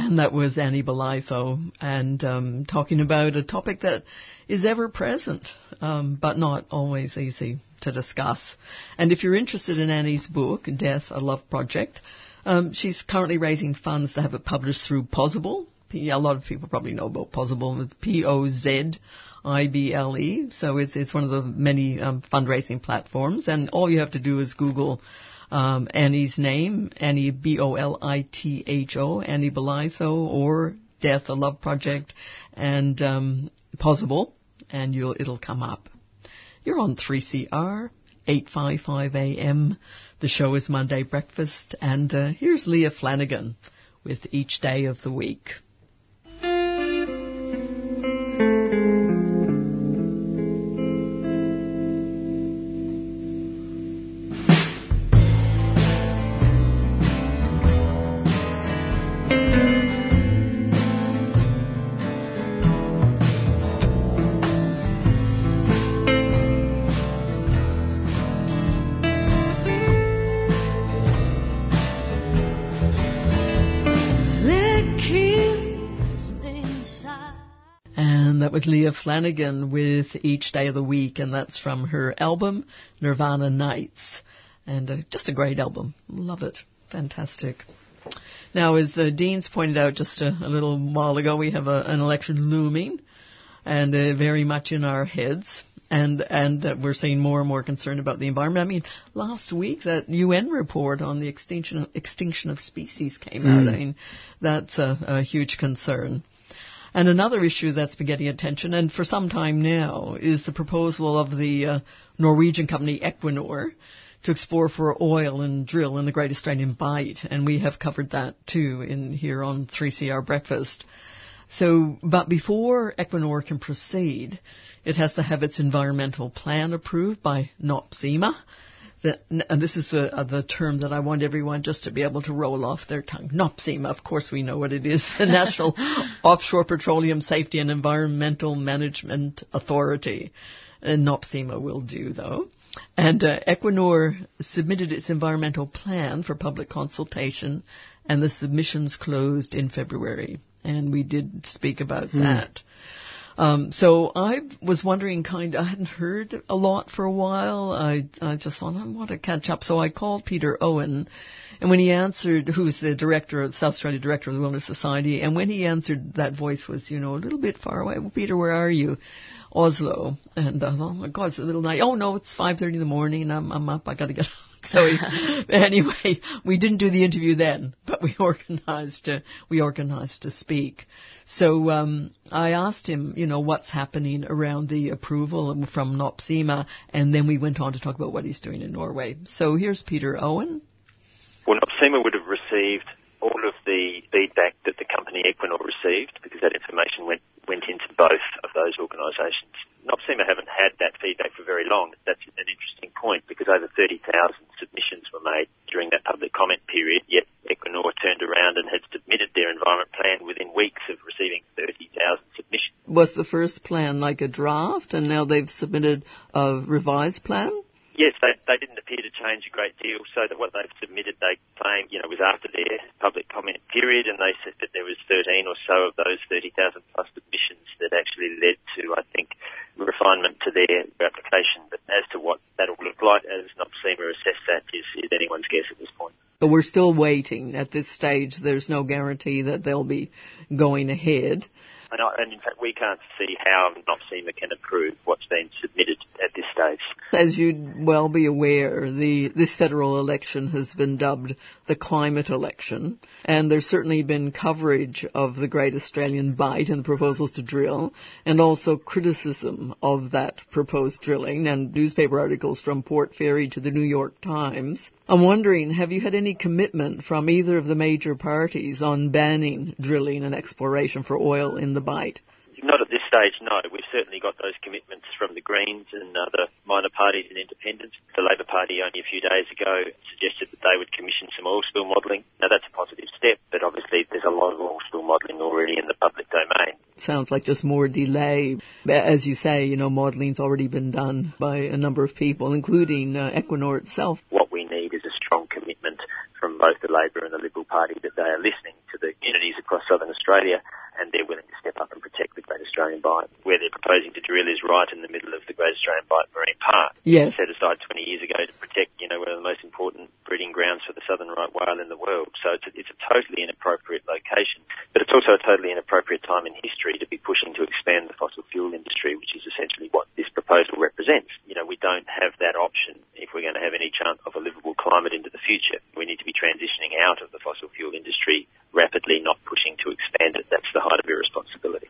And that was Annie Bolitho, and um, talking about a topic that is ever present, um, but not always easy to discuss. And if you're interested in Annie's book, Death, a Love Project, um, she's currently raising funds to have it published through Pozible. A lot of people probably know about Pozible. It's P-O-Z-I-B-L-E. So it's, it's one of the many um, fundraising platforms. And all you have to do is Google um, Annie's name, Annie B-O-L-I-T-H-O, Annie Bolitho, or Death, a Love Project, and um, Pozible, and you'll, it'll come up. You're on 3CR, 855 AM. The show is Monday Breakfast, and uh, here's Leah Flanagan with each day of the week. Leah Flanagan with Each Day of the Week, and that's from her album Nirvana Nights. And uh, just a great album. Love it. Fantastic. Now, as uh, Dean's pointed out just a, a little while ago, we have a, an election looming and uh, very much in our heads. And and uh, we're seeing more and more concern about the environment. I mean, last week that UN report on the extinction extinction of species came out. Mm. I mean, that's a, a huge concern. And another issue that's been getting attention, and for some time now, is the proposal of the uh, Norwegian company Equinor to explore for oil and drill in the Great Australian Bight, and we have covered that too in here on 3CR Breakfast. So, but before Equinor can proceed, it has to have its environmental plan approved by NOPSEMA. The, and this is a, a, the term that I want everyone just to be able to roll off their tongue. NOPSEMA, of course we know what it is. The National Offshore Petroleum Safety and Environmental Management Authority. And NOPSEMA will do though. And uh, Equinor submitted its environmental plan for public consultation and the submissions closed in February. And we did speak about Hmm. that. Um, so I was wondering, kind I hadn't heard a lot for a while. I, I just thought I want to catch up. So I called Peter Owen, and when he answered, who's the director, of the South Australia director of the Wilderness Society, and when he answered, that voice was, you know, a little bit far away. Well, Peter, where are you? Oslo. And I thought, oh my God, it's a little night. Oh no, it's 5.30 in the morning. I'm, I'm up. I gotta get so anyway, we didn't do the interview then, but we organized to, we organized to speak. So um, I asked him, you know, what's happening around the approval from NOPSEMA, and then we went on to talk about what he's doing in Norway. So here's Peter Owen. Well, NOPSEMA would have received all of the feedback that the company Equinor received because that information went, went into both of those organisations. NOPSEMA haven't had that feedback for very long. That's an interesting point because over 30,000 submissions were made during that public comment period, yet Equinor turned around and had submitted their environment plan within weeks of receiving 30,000 submissions. Was the first plan like a draft, and now they've submitted a revised plan? Yes, they, they didn't appear to change a great deal, so that what they've submitted, they claim, you know, was after their public comment period, and they said that there was 13 or so of those 30,000 plus submissions that actually led to, I think, refinement to their application. But as to what that'll look like, as NOPSEMA assess that, is, is anyone's guess at this point. But we're still waiting at this stage. There's no guarantee that they'll be going ahead. And, I, and in fact, we can't see how NOPSEMA can approve what's been submitted at this stage. As you'd well be aware, the this federal election has been dubbed the climate election, and there's certainly been coverage of the Great Australian Bight and the proposals to drill, and also criticism of that proposed drilling, and newspaper articles from Port Fairy to the New York Times. I'm wondering, have you had any commitment from either of the major parties on banning drilling and exploration for oil in the Bight? Not at this stage, no. We've certainly got those commitments from the Greens and other minor parties and independents. The Labor Party only a few days ago suggested that they would commission some oil spill modelling. Now that's a positive step, but obviously there's a lot of oil spill modelling already in the public domain. Sounds like just more delay. As you say, you know, modelling's already been done by a number of people, including uh, Equinor itself. What we need is a strong commitment from both the Labor and the Liberal Party that they are listening to the communities across southern Australia and they're willing to step up and protect Great Australian Bight. Where they're proposing to drill is right in the middle of the Great Australian Bight Marine Park. Yes. Set aside 20 years ago to protect, you know, one of the most important breeding grounds for the southern right whale in the world. So it's a, it's a totally inappropriate location. But it's also a totally inappropriate time in history to be pushing to expand the fossil fuel industry, which is essentially what this proposal represents. You know, we don't have that option if we're going to have any chance of a livable climate into the future. We need to be transitioning out of the fossil fuel industry rapidly, not pushing to expand it. That's the height of irresponsibility.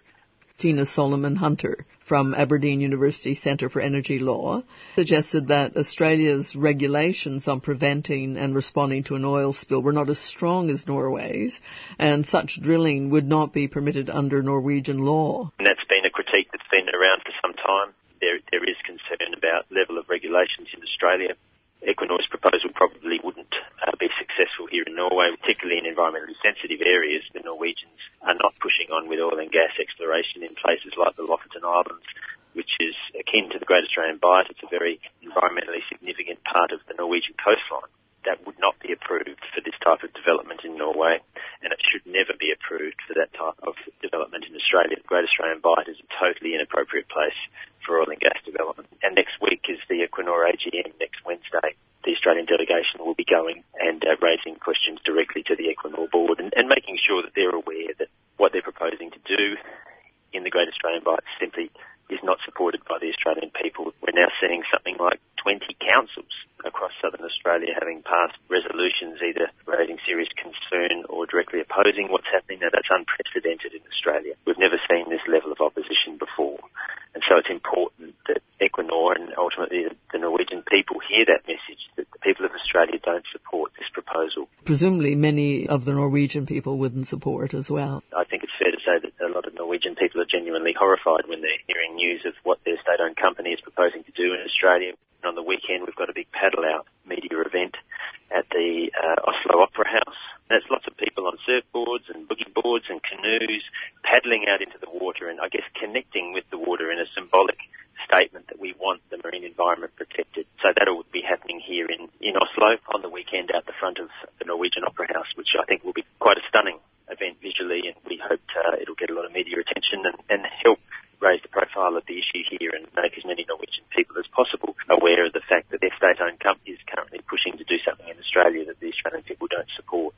Tina Soliman Hunter from Aberdeen University Centre for Energy Law suggested that Australia's regulations on preventing and responding to an oil spill were not as strong as Norway's, and such drilling would not be permitted under Norwegian law. And that's been a critique that's been around for some time. There, there is concern about level of regulations in Australia. Equinor's proposal probably wouldn't uh, be successful here in Norway, particularly in environmentally sensitive areas. The Norwegians are not pushing on with oil and gas exploration in places like the Lofoten Islands, which is akin to the Great Australian Bight. It's a very environmentally significant part of the Norwegian coastline. That would not be approved for this type of development in Norway, and it should never be approved for that type of development in Australia. The Great Australian Bight is a totally inappropriate place for oil and gas development. And next week is the Equinor AGM, next Wednesday. The Australian delegation will be going and uh, raising questions directly to the Equinor board and, and making sure that they're aware that what they're proposing to do in the Great Australian Bight simply is not supported by the Australian people. We're now seeing something like 20 councils across southern Australia having passed resolutions either raising serious concern or directly opposing what's happening. Now that's unprecedented in Australia. We've never seen this level of opposition before. And so it's important that Equinor and ultimately the Norwegian people hear that message that the people of Australia don't support this proposal. Presumably many of the Norwegian people wouldn't support as well. I think it's fair to say that a lot of Norwegian people are genuinely horrified when they're hearing news of what their state-owned company is proposing to do in Australia. And on the weekend, we've got a big paddle out media event at the uh, Oslo Opera House. There's lots of people on surfboards and boogie boards and canoes paddling out into the water and I guess connecting with the water in a symbolic statement that we want the marine environment protected. So that'll be happening here in, in Oslo on the weekend out the front of the Norwegian Opera House, which I think will be quite a stunning event visually and we hope uh, it'll get a lot of media attention and, and help raise the profile of the issue here and make as many Norwegian people as possible aware of the fact that their state-owned company is currently pushing to do something in Australia that the Australian people don't support.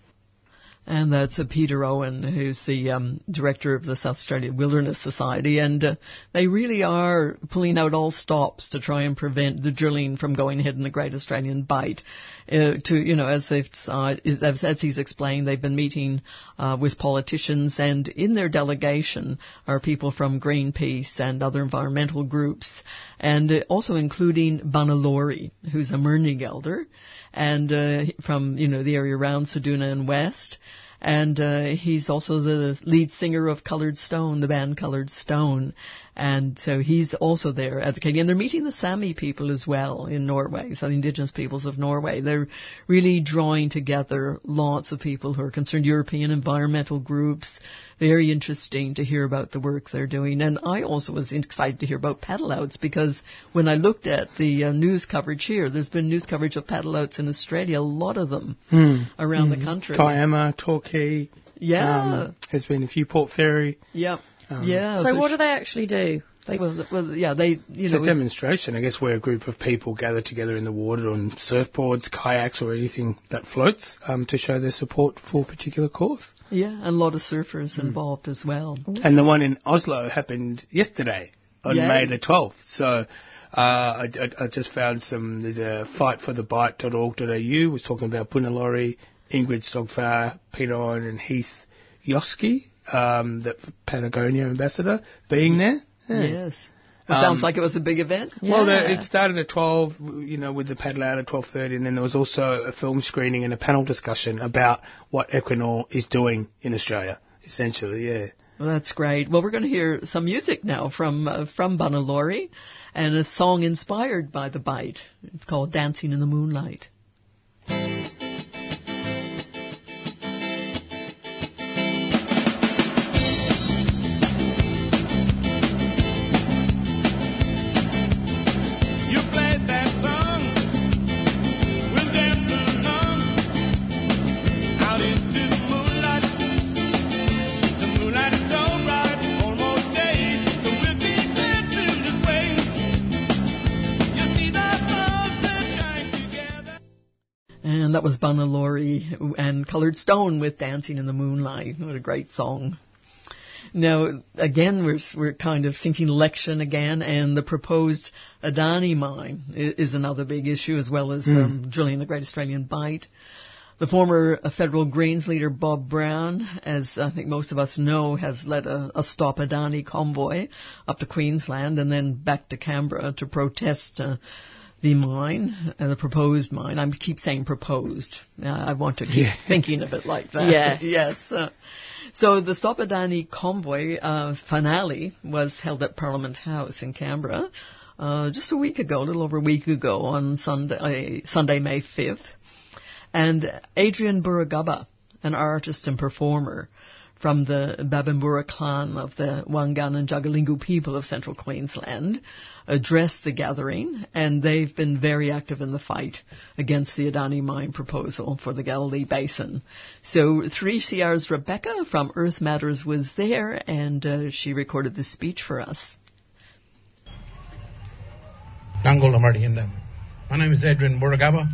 And that's uh, Peter Owen, who's the um, director of the South Australia Wilderness Society. And uh, they really are pulling out all stops to try and prevent the drilling from going ahead in the Great Australian Bight. Uh, to, you know, as they've decided, as, he's explained, they've been meeting uh, with politicians and in their delegation are people from Greenpeace and other environmental groups and uh, also including Bunna Lawrie, who's a Mirning elder and uh, from you know the area around Ceduna and West. And uh, he's also the lead singer of Coloured Stone, the band Coloured Stone. And so he's also there advocating. And they're meeting the Sami people as well in Norway, so the indigenous peoples of Norway. They're really drawing together lots of people who are concerned, European environmental groups. Very interesting to hear about the work they're doing. And I also was excited to hear about paddle outs because when I looked at the uh, news coverage here, there's been news coverage of paddle outs in Australia, a lot of them Hmm. around Hmm. the country. Kiama, Torquay. Yeah. Um, there's been a few Port Fairy. Yep. Um, yeah. So what do they actually do? They, well, well, yeah, they, you It's know, a demonstration, I guess, where a group of people gather together in the water on surfboards, kayaks, or anything that floats um, to show their support for a particular cause. yeah, and a lot of surfers involved as well. And the one in Oslo happened yesterday on Yay. May the 12th. So uh, I, I, I just found some, there's a fightforthebight.org.au was talking about Bunna Lawrie, Ingrid Stogfar, Peter Owen and Heath Joske, um, the Patagonia ambassador, being there. Yeah. Yes. It Um, sounds like it was a big event. Well, the, it started at 12, you know, with the paddle out at 12.30, and then there was also a film screening and a panel discussion about what Equinor is doing in Australia, essentially, yeah. Well, that's great. Well, we're going to hear some music now from uh, from Bunna Lawrie and a song inspired by the Bight. It's called Dancing in the Moonlight. And Coloured Stone with Dancing in the Moonlight. What a great song. Now, again, we're, we're kind of thinking election again, and the proposed Adani mine is, another big issue, as well as Mm. um, drilling the Great Australian Bight. The former federal Greens leader Bob Brown, as I think most of us know, has led a, a Stop Adani convoy up to Queensland and then back to Canberra to protest uh, the mine, uh, the proposed mine. I keep saying proposed. Uh, I want to keep Yeah. thinking of it like that. Yes. yes. Uh, so the Stop Adani convoy uh, finale was held at Parliament House in Canberra uh, just a week ago, a little over a week ago, on Sunday, Sunday May 5th. And Adrian Burragubba, an artist and performer from the Babimbura clan of the Wangan and Jagalingou people of central Queensland, addressed the gathering, and they've been very active in the fight against the Adani mine proposal for the Galilee Basin. So 3CR's Rebecca from Earth Matters was there, and uh, she recorded this speech for us. My name is Adrian Burragubba.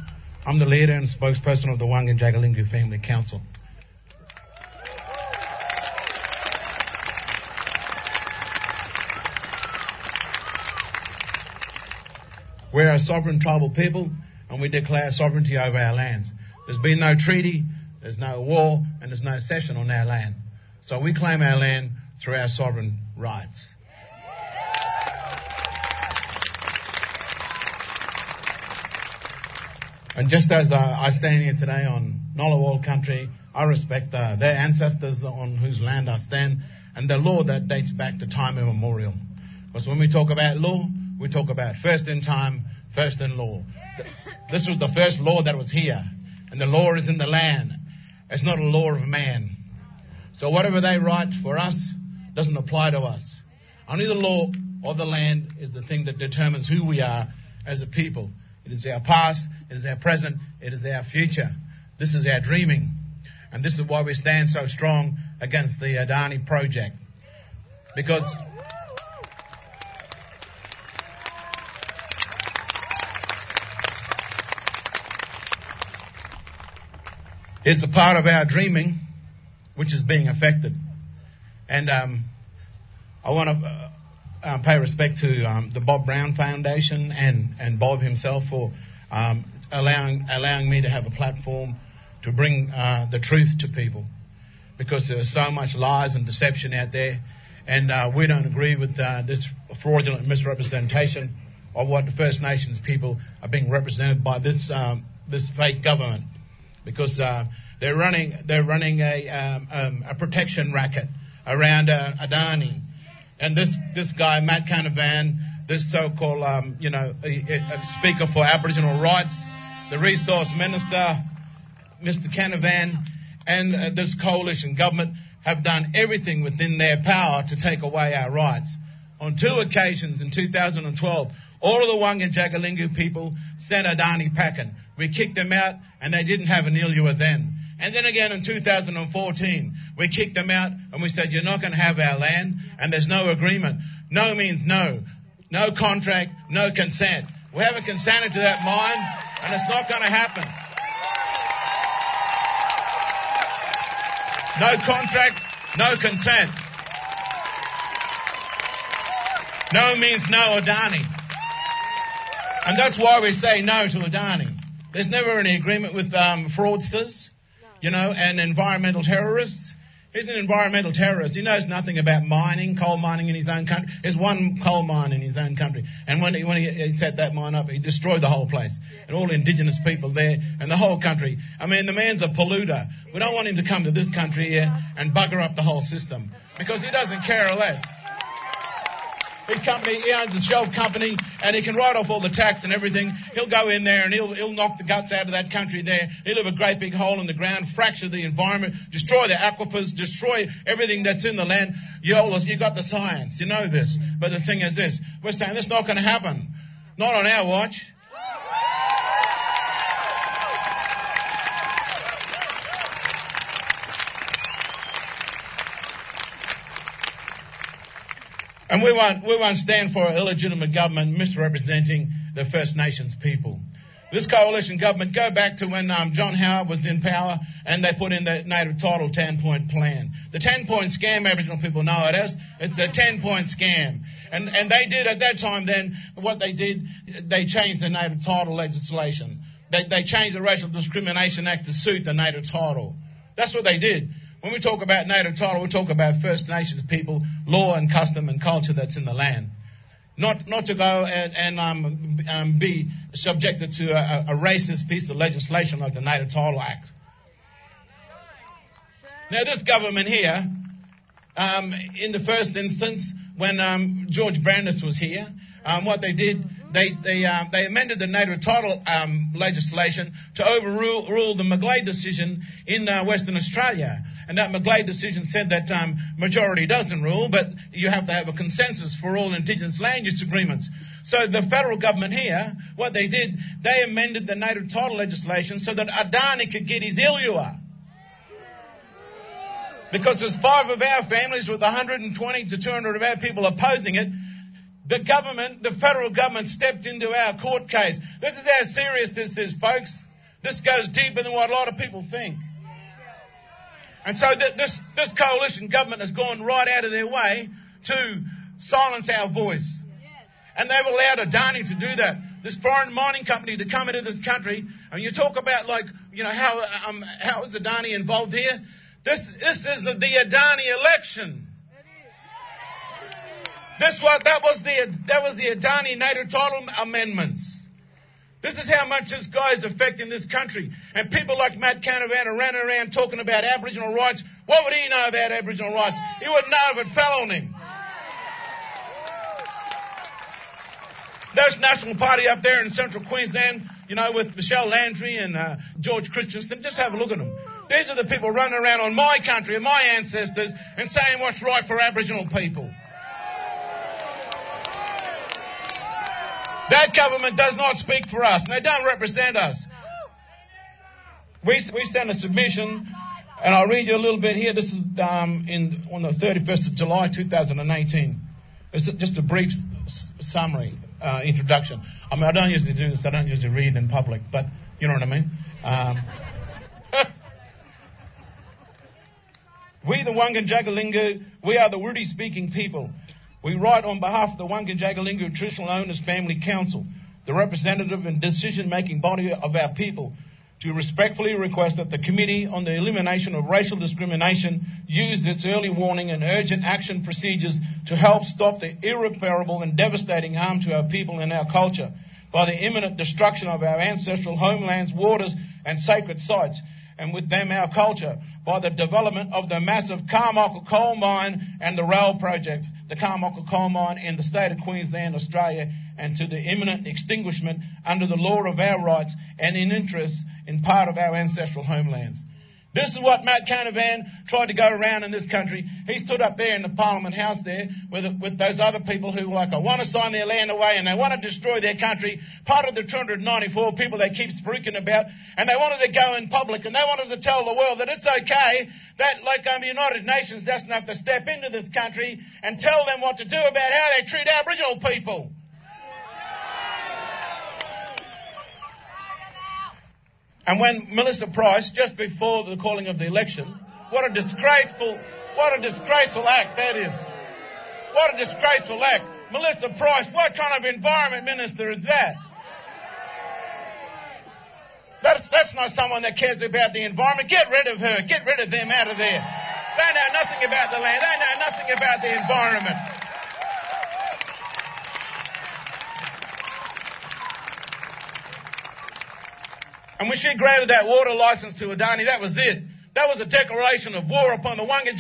I'm the leader and spokesperson of the Wangan Jagalingou Family Council. We're a sovereign tribal people and we declare sovereignty over our lands. There's been no treaty, there's no war, and there's no cession on our land. So we claim our land through our sovereign rights. And just as I stand here today on Ngunnawal country, I respect uh, their ancestors on whose land I stand and the law that dates back to time immemorial. Because when we talk about law, we talk about first in time, first in law. This was the first law that was here, and the law is in the land. It's not a law of man. So whatever they write for us doesn't apply to us. Only the law of the land is the thing that determines who we are as a people. It is our past, it is our present, it is our future. This is our dreaming. And this is why we stand so strong against the Adani project. Because it's a part of our dreaming which is being affected. And um, I want to uh, uh, pay respect to um, the Bob Brown Foundation and, and Bob himself for um, allowing allowing me to have a platform to bring uh, the truth to people, because there's so much lies and deception out there, and uh, we don't agree with uh, this fraudulent misrepresentation of what the First Nations people are being represented by this um, this fake government, because uh, they're running they're running a um, um, a protection racket around uh, Adani, and this this guy Matt Canavan, this so-called um, you know a, a speaker for Aboriginal rights, the resource minister, Mr. Canavan, and uh, this coalition government have done everything within their power to take away our rights. On two occasions in 2012, all of the Wangan Jagalingou people sent Adani packing. We kicked them out, and they didn't have an ILUA then. And then again in 2014, we kicked them out and we said, You're not going to have our land, and there's no agreement. No means no. No contract, no consent. We haven't consented to that mine, and it's not going to happen. No contract, no consent. No means no Adani. And that's why we say no to Adani. There's never any agreement with um, fraudsters, you know, and environmental terrorists. He's an environmental terrorist. He knows nothing about mining, coal mining in his own country. There's one coal mine in his own country. And when he, when he, he set that mine up, he destroyed the whole place. And all the indigenous people there and the whole country. I mean, the man's a polluter. We don't want him to come to this country here and bugger up the whole system. Because he doesn't care less. His company, he owns a shelf company, and he can write off all the tax and everything. He'll go in there and he'll, he'll knock the guts out of that country there. He'll have a great big hole in the ground, fracture the environment, destroy the aquifers, destroy everything that's in the land. You, all, you got the science, you know this. But the thing is this, we're saying that's not going to happen. Not on our watch. And we won't, we won't stand for an illegitimate government misrepresenting the First Nations people. this coalition government go back to when um, John Howard was in power and they put in the native title 10 point plan. The 10 point scam, Aboriginal people know it as. It's a 10 point scam. And, and they did at that time then, what they did, they changed the native title legislation. They, they changed the Racial Discrimination Act to suit the native title. That's what they did. When we talk about native title, we talk about First Nations people, law and custom and culture that's in the land. Not, not to go and, and um, um, be subjected to a, a racist piece of legislation like the Native Title Act. Now, this government here, um, in the first instance, when um, George Brandis was here, um, what they did, they they, uh, they amended the native title um, legislation to overrule rule the McGlade decision in uh, Western Australia. And that McGlade decision said that um, majority doesn't rule, but you have to have a consensus for all Indigenous land use agreements. So the federal government here, what they did, they amended the native title legislation so that Adani could get his Ilua. Because there's five of our families with 120 to 200 of our people opposing it. The government, the federal government stepped into our court case. This is how serious this is, folks. This goes deeper than what a lot of people think. And so th- this, this coalition government has gone right out of their way to silence our voice. And they've allowed Adani to do that. This foreign mining company to come into this country. And you talk about like, you know, how, um, how is Adani involved here? This, this is the, the Adani election. This was, that was the, that was the Adani native title amendments. This is how much this guy is affecting this country. And people like Matt Canavan are running around talking about Aboriginal rights. What would he know about Aboriginal rights? He wouldn't know if it fell on him. There's National Party up there in central Queensland, you know, with Michelle Landry and uh, George Christensen. Just have a look at them. These are the people running around on my country and my ancestors and saying what's right for Aboriginal people. That government does not speak for us, and they don't represent us. We, we sent a submission, and I'll read you a little bit here. This is um, in, on the 31st of July 2018. It's just a brief summary, uh, introduction. I mean, I don't usually do this, I don't usually read in public, but you know what I mean? Um, we, the Wangan Jagalingou, we are the Wurdi speaking people. We write on behalf of the Wangan Traditional Owners Family Council, the representative and decision making body of our people, to respectfully request that the Committee on the Elimination of Racial Discrimination use its early warning and urgent action procedures to help stop the irreparable and devastating harm to our people and our culture by the imminent destruction of our ancestral homelands, waters, and sacred sites, and with them our culture, by the development of the massive Carmichael coal mine and the rail project, the Carmichael coal mine in the state of Queensland, Australia, and to the imminent extinguishment under the law of our rights and in interest in part of our ancestral homelands. This is what Matt Canavan tried to go around in this country. He stood up there in the Parliament House there with, with those other people who like, I want to sign their land away and they want to destroy their country, part of the 294 people they keep speaking about, and they wanted to go in public and they wanted to tell the world that it's okay that like um, the United Nations doesn't have to step into this country and tell them what to do about how they treat Aboriginal people. And when Melissa Price, just before the calling of the election, what a disgraceful, what a disgraceful act that is. What a disgraceful act. Melissa Price, what kind of environment minister is that? That's, that's not someone that cares about the environment. Get rid of her. Get rid of them out of there. They know nothing about the land. They know nothing about the environment. And when she granted that water license to Adani, that was it. That was a declaration of war upon the Wangan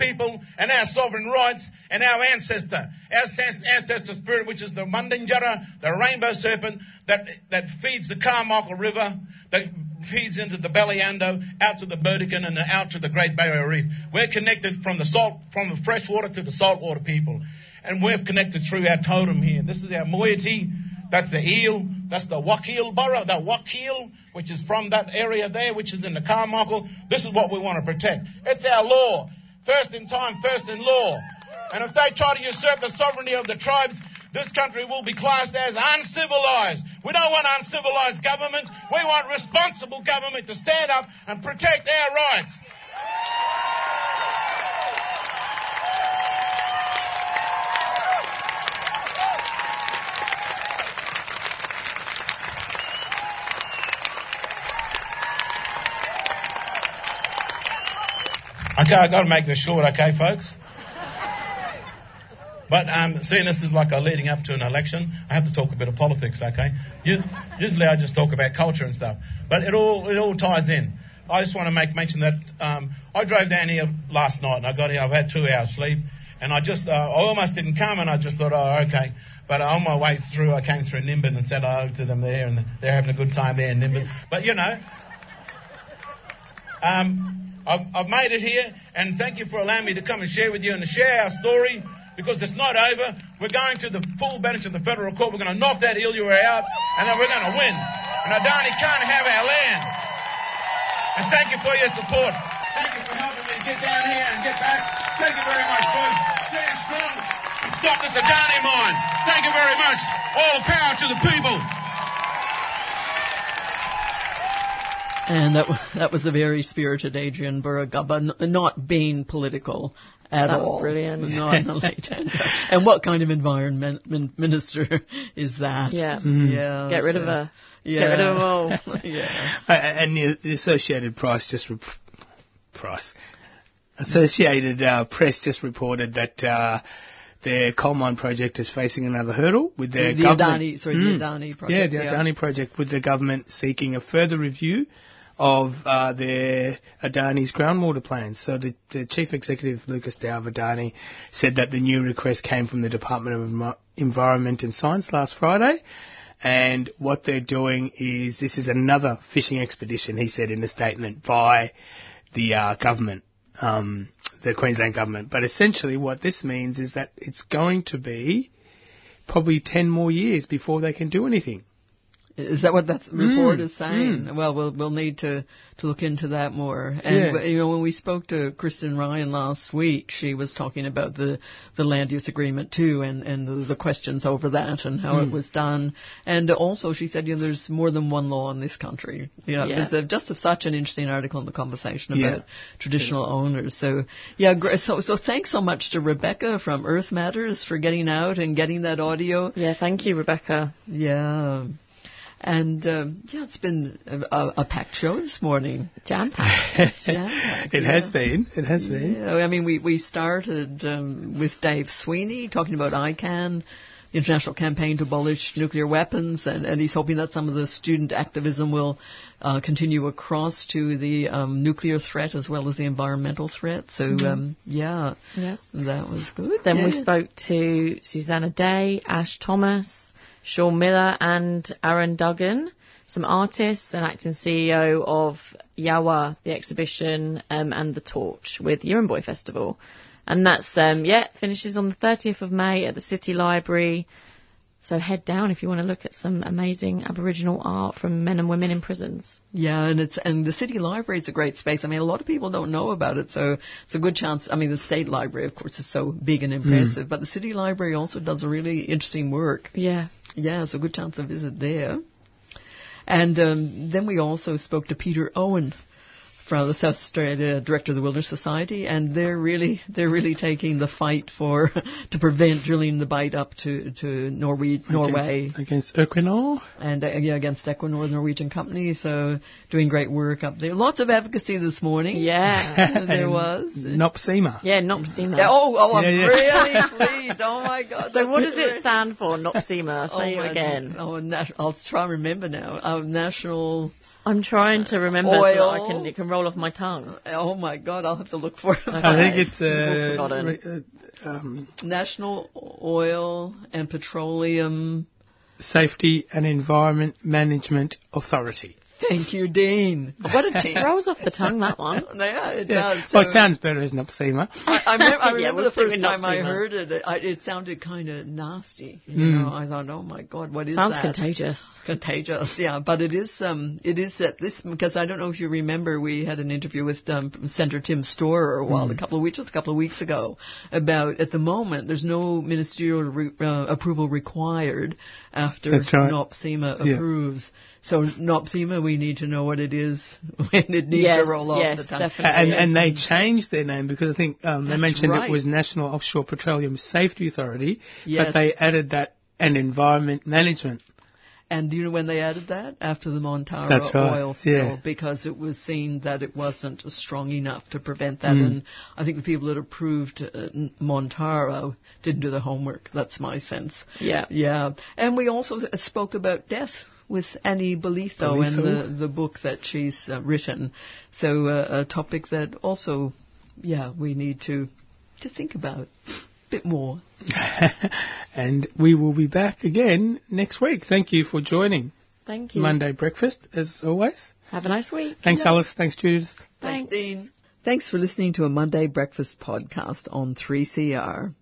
people and our sovereign rights and our ancestor, our ancestor spirit, which is the Mundunjudra, the rainbow serpent that, that feeds the Carmichael River, that feeds into the Belyando, out to the Burdekin and out to the Great Barrier Reef. We're connected from the salt, from the freshwater to the saltwater people. And we're connected through our totem here. This is our moiety. That's the eel. That's the Wakeel borough, the Wakeel, which is from that area there, which is in the Carmichael. This is what we want to protect. It's our law. First in time, first in law. And if they try to usurp the sovereignty of the tribes, this country will be classed as uncivilized. We don't want uncivilized governments. We want responsible government to stand up and protect our rights. Okay, I've got to make this short, okay, folks? But um, seeing this is like a leading up to an election, I have to talk a bit of politics, okay? Usually I just talk about culture and stuff, but it all it all ties in. I just want to make mention that um, I drove down here last night and I got here. I've had two hours sleep, and I just uh, I almost didn't come, and I just thought, oh, okay. But on my way through, I came through Nimbin and said hello to them there, and they're having a good time there in Nimbin. But you know, um, I've, made it here, and thank you for allowing me to come and share with you and to share our story because it's not over. We're going to the full bench of the federal court. We're going to knock that Ilua out, and then we're going to win. And Adani can't have our land. And thank you for your support. Thank you for helping me get down here and get back. Thank you very much, folks. Stand strong stop this Adani mine. Thank you very much. All power to the people. And that was, that was a very spirited Adrian Burragubba, n- not being political at That was all. brilliant. Not in the late end. And what kind of environment min- minister is that? Yeah. Mhm. Yeah. Get rid so- of her. Yeah. Get rid of them all. yeah. Uh, and the, the Associated Press just rep- price Associated uh, Press just reported that uh, their coal mine project is facing another hurdle with their The government. Adani- sorry, the Mm. Adani Yeah, project, the yeah. Adani project with the government seeking a further review of uh, their Adani's groundwater plans. So the, the chief executive Lucas Dow Adani said that the new request came from the Department of Envi- Environment and Science last Friday. And what they're doing is this is another fishing expedition, he said in a statement, by the uh, government, um, the Queensland government. But essentially, what this means is that it's going to be probably 10 more years before they can do anything. Is that what that report Mm, is saying? Well, we'll we'll need to to look into that more. And Yeah. you know, when we spoke to Kristen Lyons last week, she was talking about the the land use agreement too, and and the, the questions over that and how it Mm. was done. And also, she said, you know, there's more than one law in this country. You know, Yeah. there's just such an interesting article in the conversation Yeah. about traditional owners. So yeah, so so thanks so much to Rebecca from Earth Matters for getting out and getting that audio. Yeah, thank you, Rebecca. Yeah. And um, yeah, it's been a, a, a packed show this morning. Jam packed. Jam-packed, It has been. It has been. Yeah, I mean, we we started um, with Dave Sweeney talking about ICAN, the international campaign to abolish nuclear weapons, and, and he's hoping that some of the student activism will uh, continue across to the um, nuclear threat as well as the environmental threat. So Mhm. um, yeah, Yeah. that was good. Then we spoke to Susanna Day, Ash Thomas, Sean Miller, and Aaron Duggan, some artists and acting CEO of Yawa, the exhibition, um, and The Torch with Boy Festival. And that's, um, yeah, finishes on the 30th of May at the City Library. So head down if you want to look at some amazing Aboriginal art from men and women in prisons. Yeah, and it's and the city library is a great space. I mean, a lot of people don't know about it, so it's a good chance. I mean, the state library, of course, is so big and impressive, but the city library also does a really interesting work. Yeah. Yeah, a good chance to visit there. And um, then we also spoke to Peter Owen from the South Australia director of the Wilderness Society, and they're really they're really taking the fight for to prevent drilling the Bight up to to Norway, Norway Against, against Equinor. and uh, yeah, against Equinor, the Norwegian company. So doing great work up there. Lots of advocacy this morning. Yeah. there was. Nopsema. Yeah, Nopsema. Yeah, oh, oh, I'm Yeah, yeah. really pleased. Oh my God. So what does it stand for, Nopsema? Say oh it again. Oh, nat- I'll try to remember now. Uh, national. I'm trying to remember so I can it can roll off my tongue. Oh my God, I'll have to look for it. I think it's uh, re- uh, um, National Oil and Petroleum. Safety and Environment Management Authority. Thank you, Dean. What a team. Rolls off the tongue, that one. yeah, it Yeah. does. well, it sounds better as Nopsema. I, I remember, I Yeah, remember we'll the first with time I heard it, it, it sounded kind of nasty. You Mm. know, I thought, oh my god, what is Sounds that? Sounds contagious. Contagious, yeah. But it is, um, it is at this because I don't know if you remember, we had an interview with um, Senator Tim Storer a while, Mm. a couple of weeks, just a couple of weeks ago, about at the moment there's no ministerial re- uh, approval required after That's right. NOPSEMA Yeah. approves. So NOPSEMA, we need to know what it is when it needs Yes, to roll off yes, the tongue. definitely. And, and they changed their name because I think um, they That's mentioned right. it was National Offshore Petroleum Safety Authority, Yes. but they added that and Environment Management. And do you know when they added that? After the Montara That's right, oil spill, yeah. because it was seen that it wasn't strong enough to prevent that. Mm. And I think the people that approved uh, Montara didn't do the homework. That's my sense. Yeah. Yeah. And we also spoke about death with Annie Bolitho and the, the book that she's uh, written. So uh, a topic that also, yeah, we need to to think about a bit more. and we will be back again next week. Thank you for joining Thank you. Monday Breakfast, as always. Have a nice week. Thanks, Alice. Thanks, Judith. Thanks, Dean. Thanks for listening to a Monday Breakfast podcast on 3CR.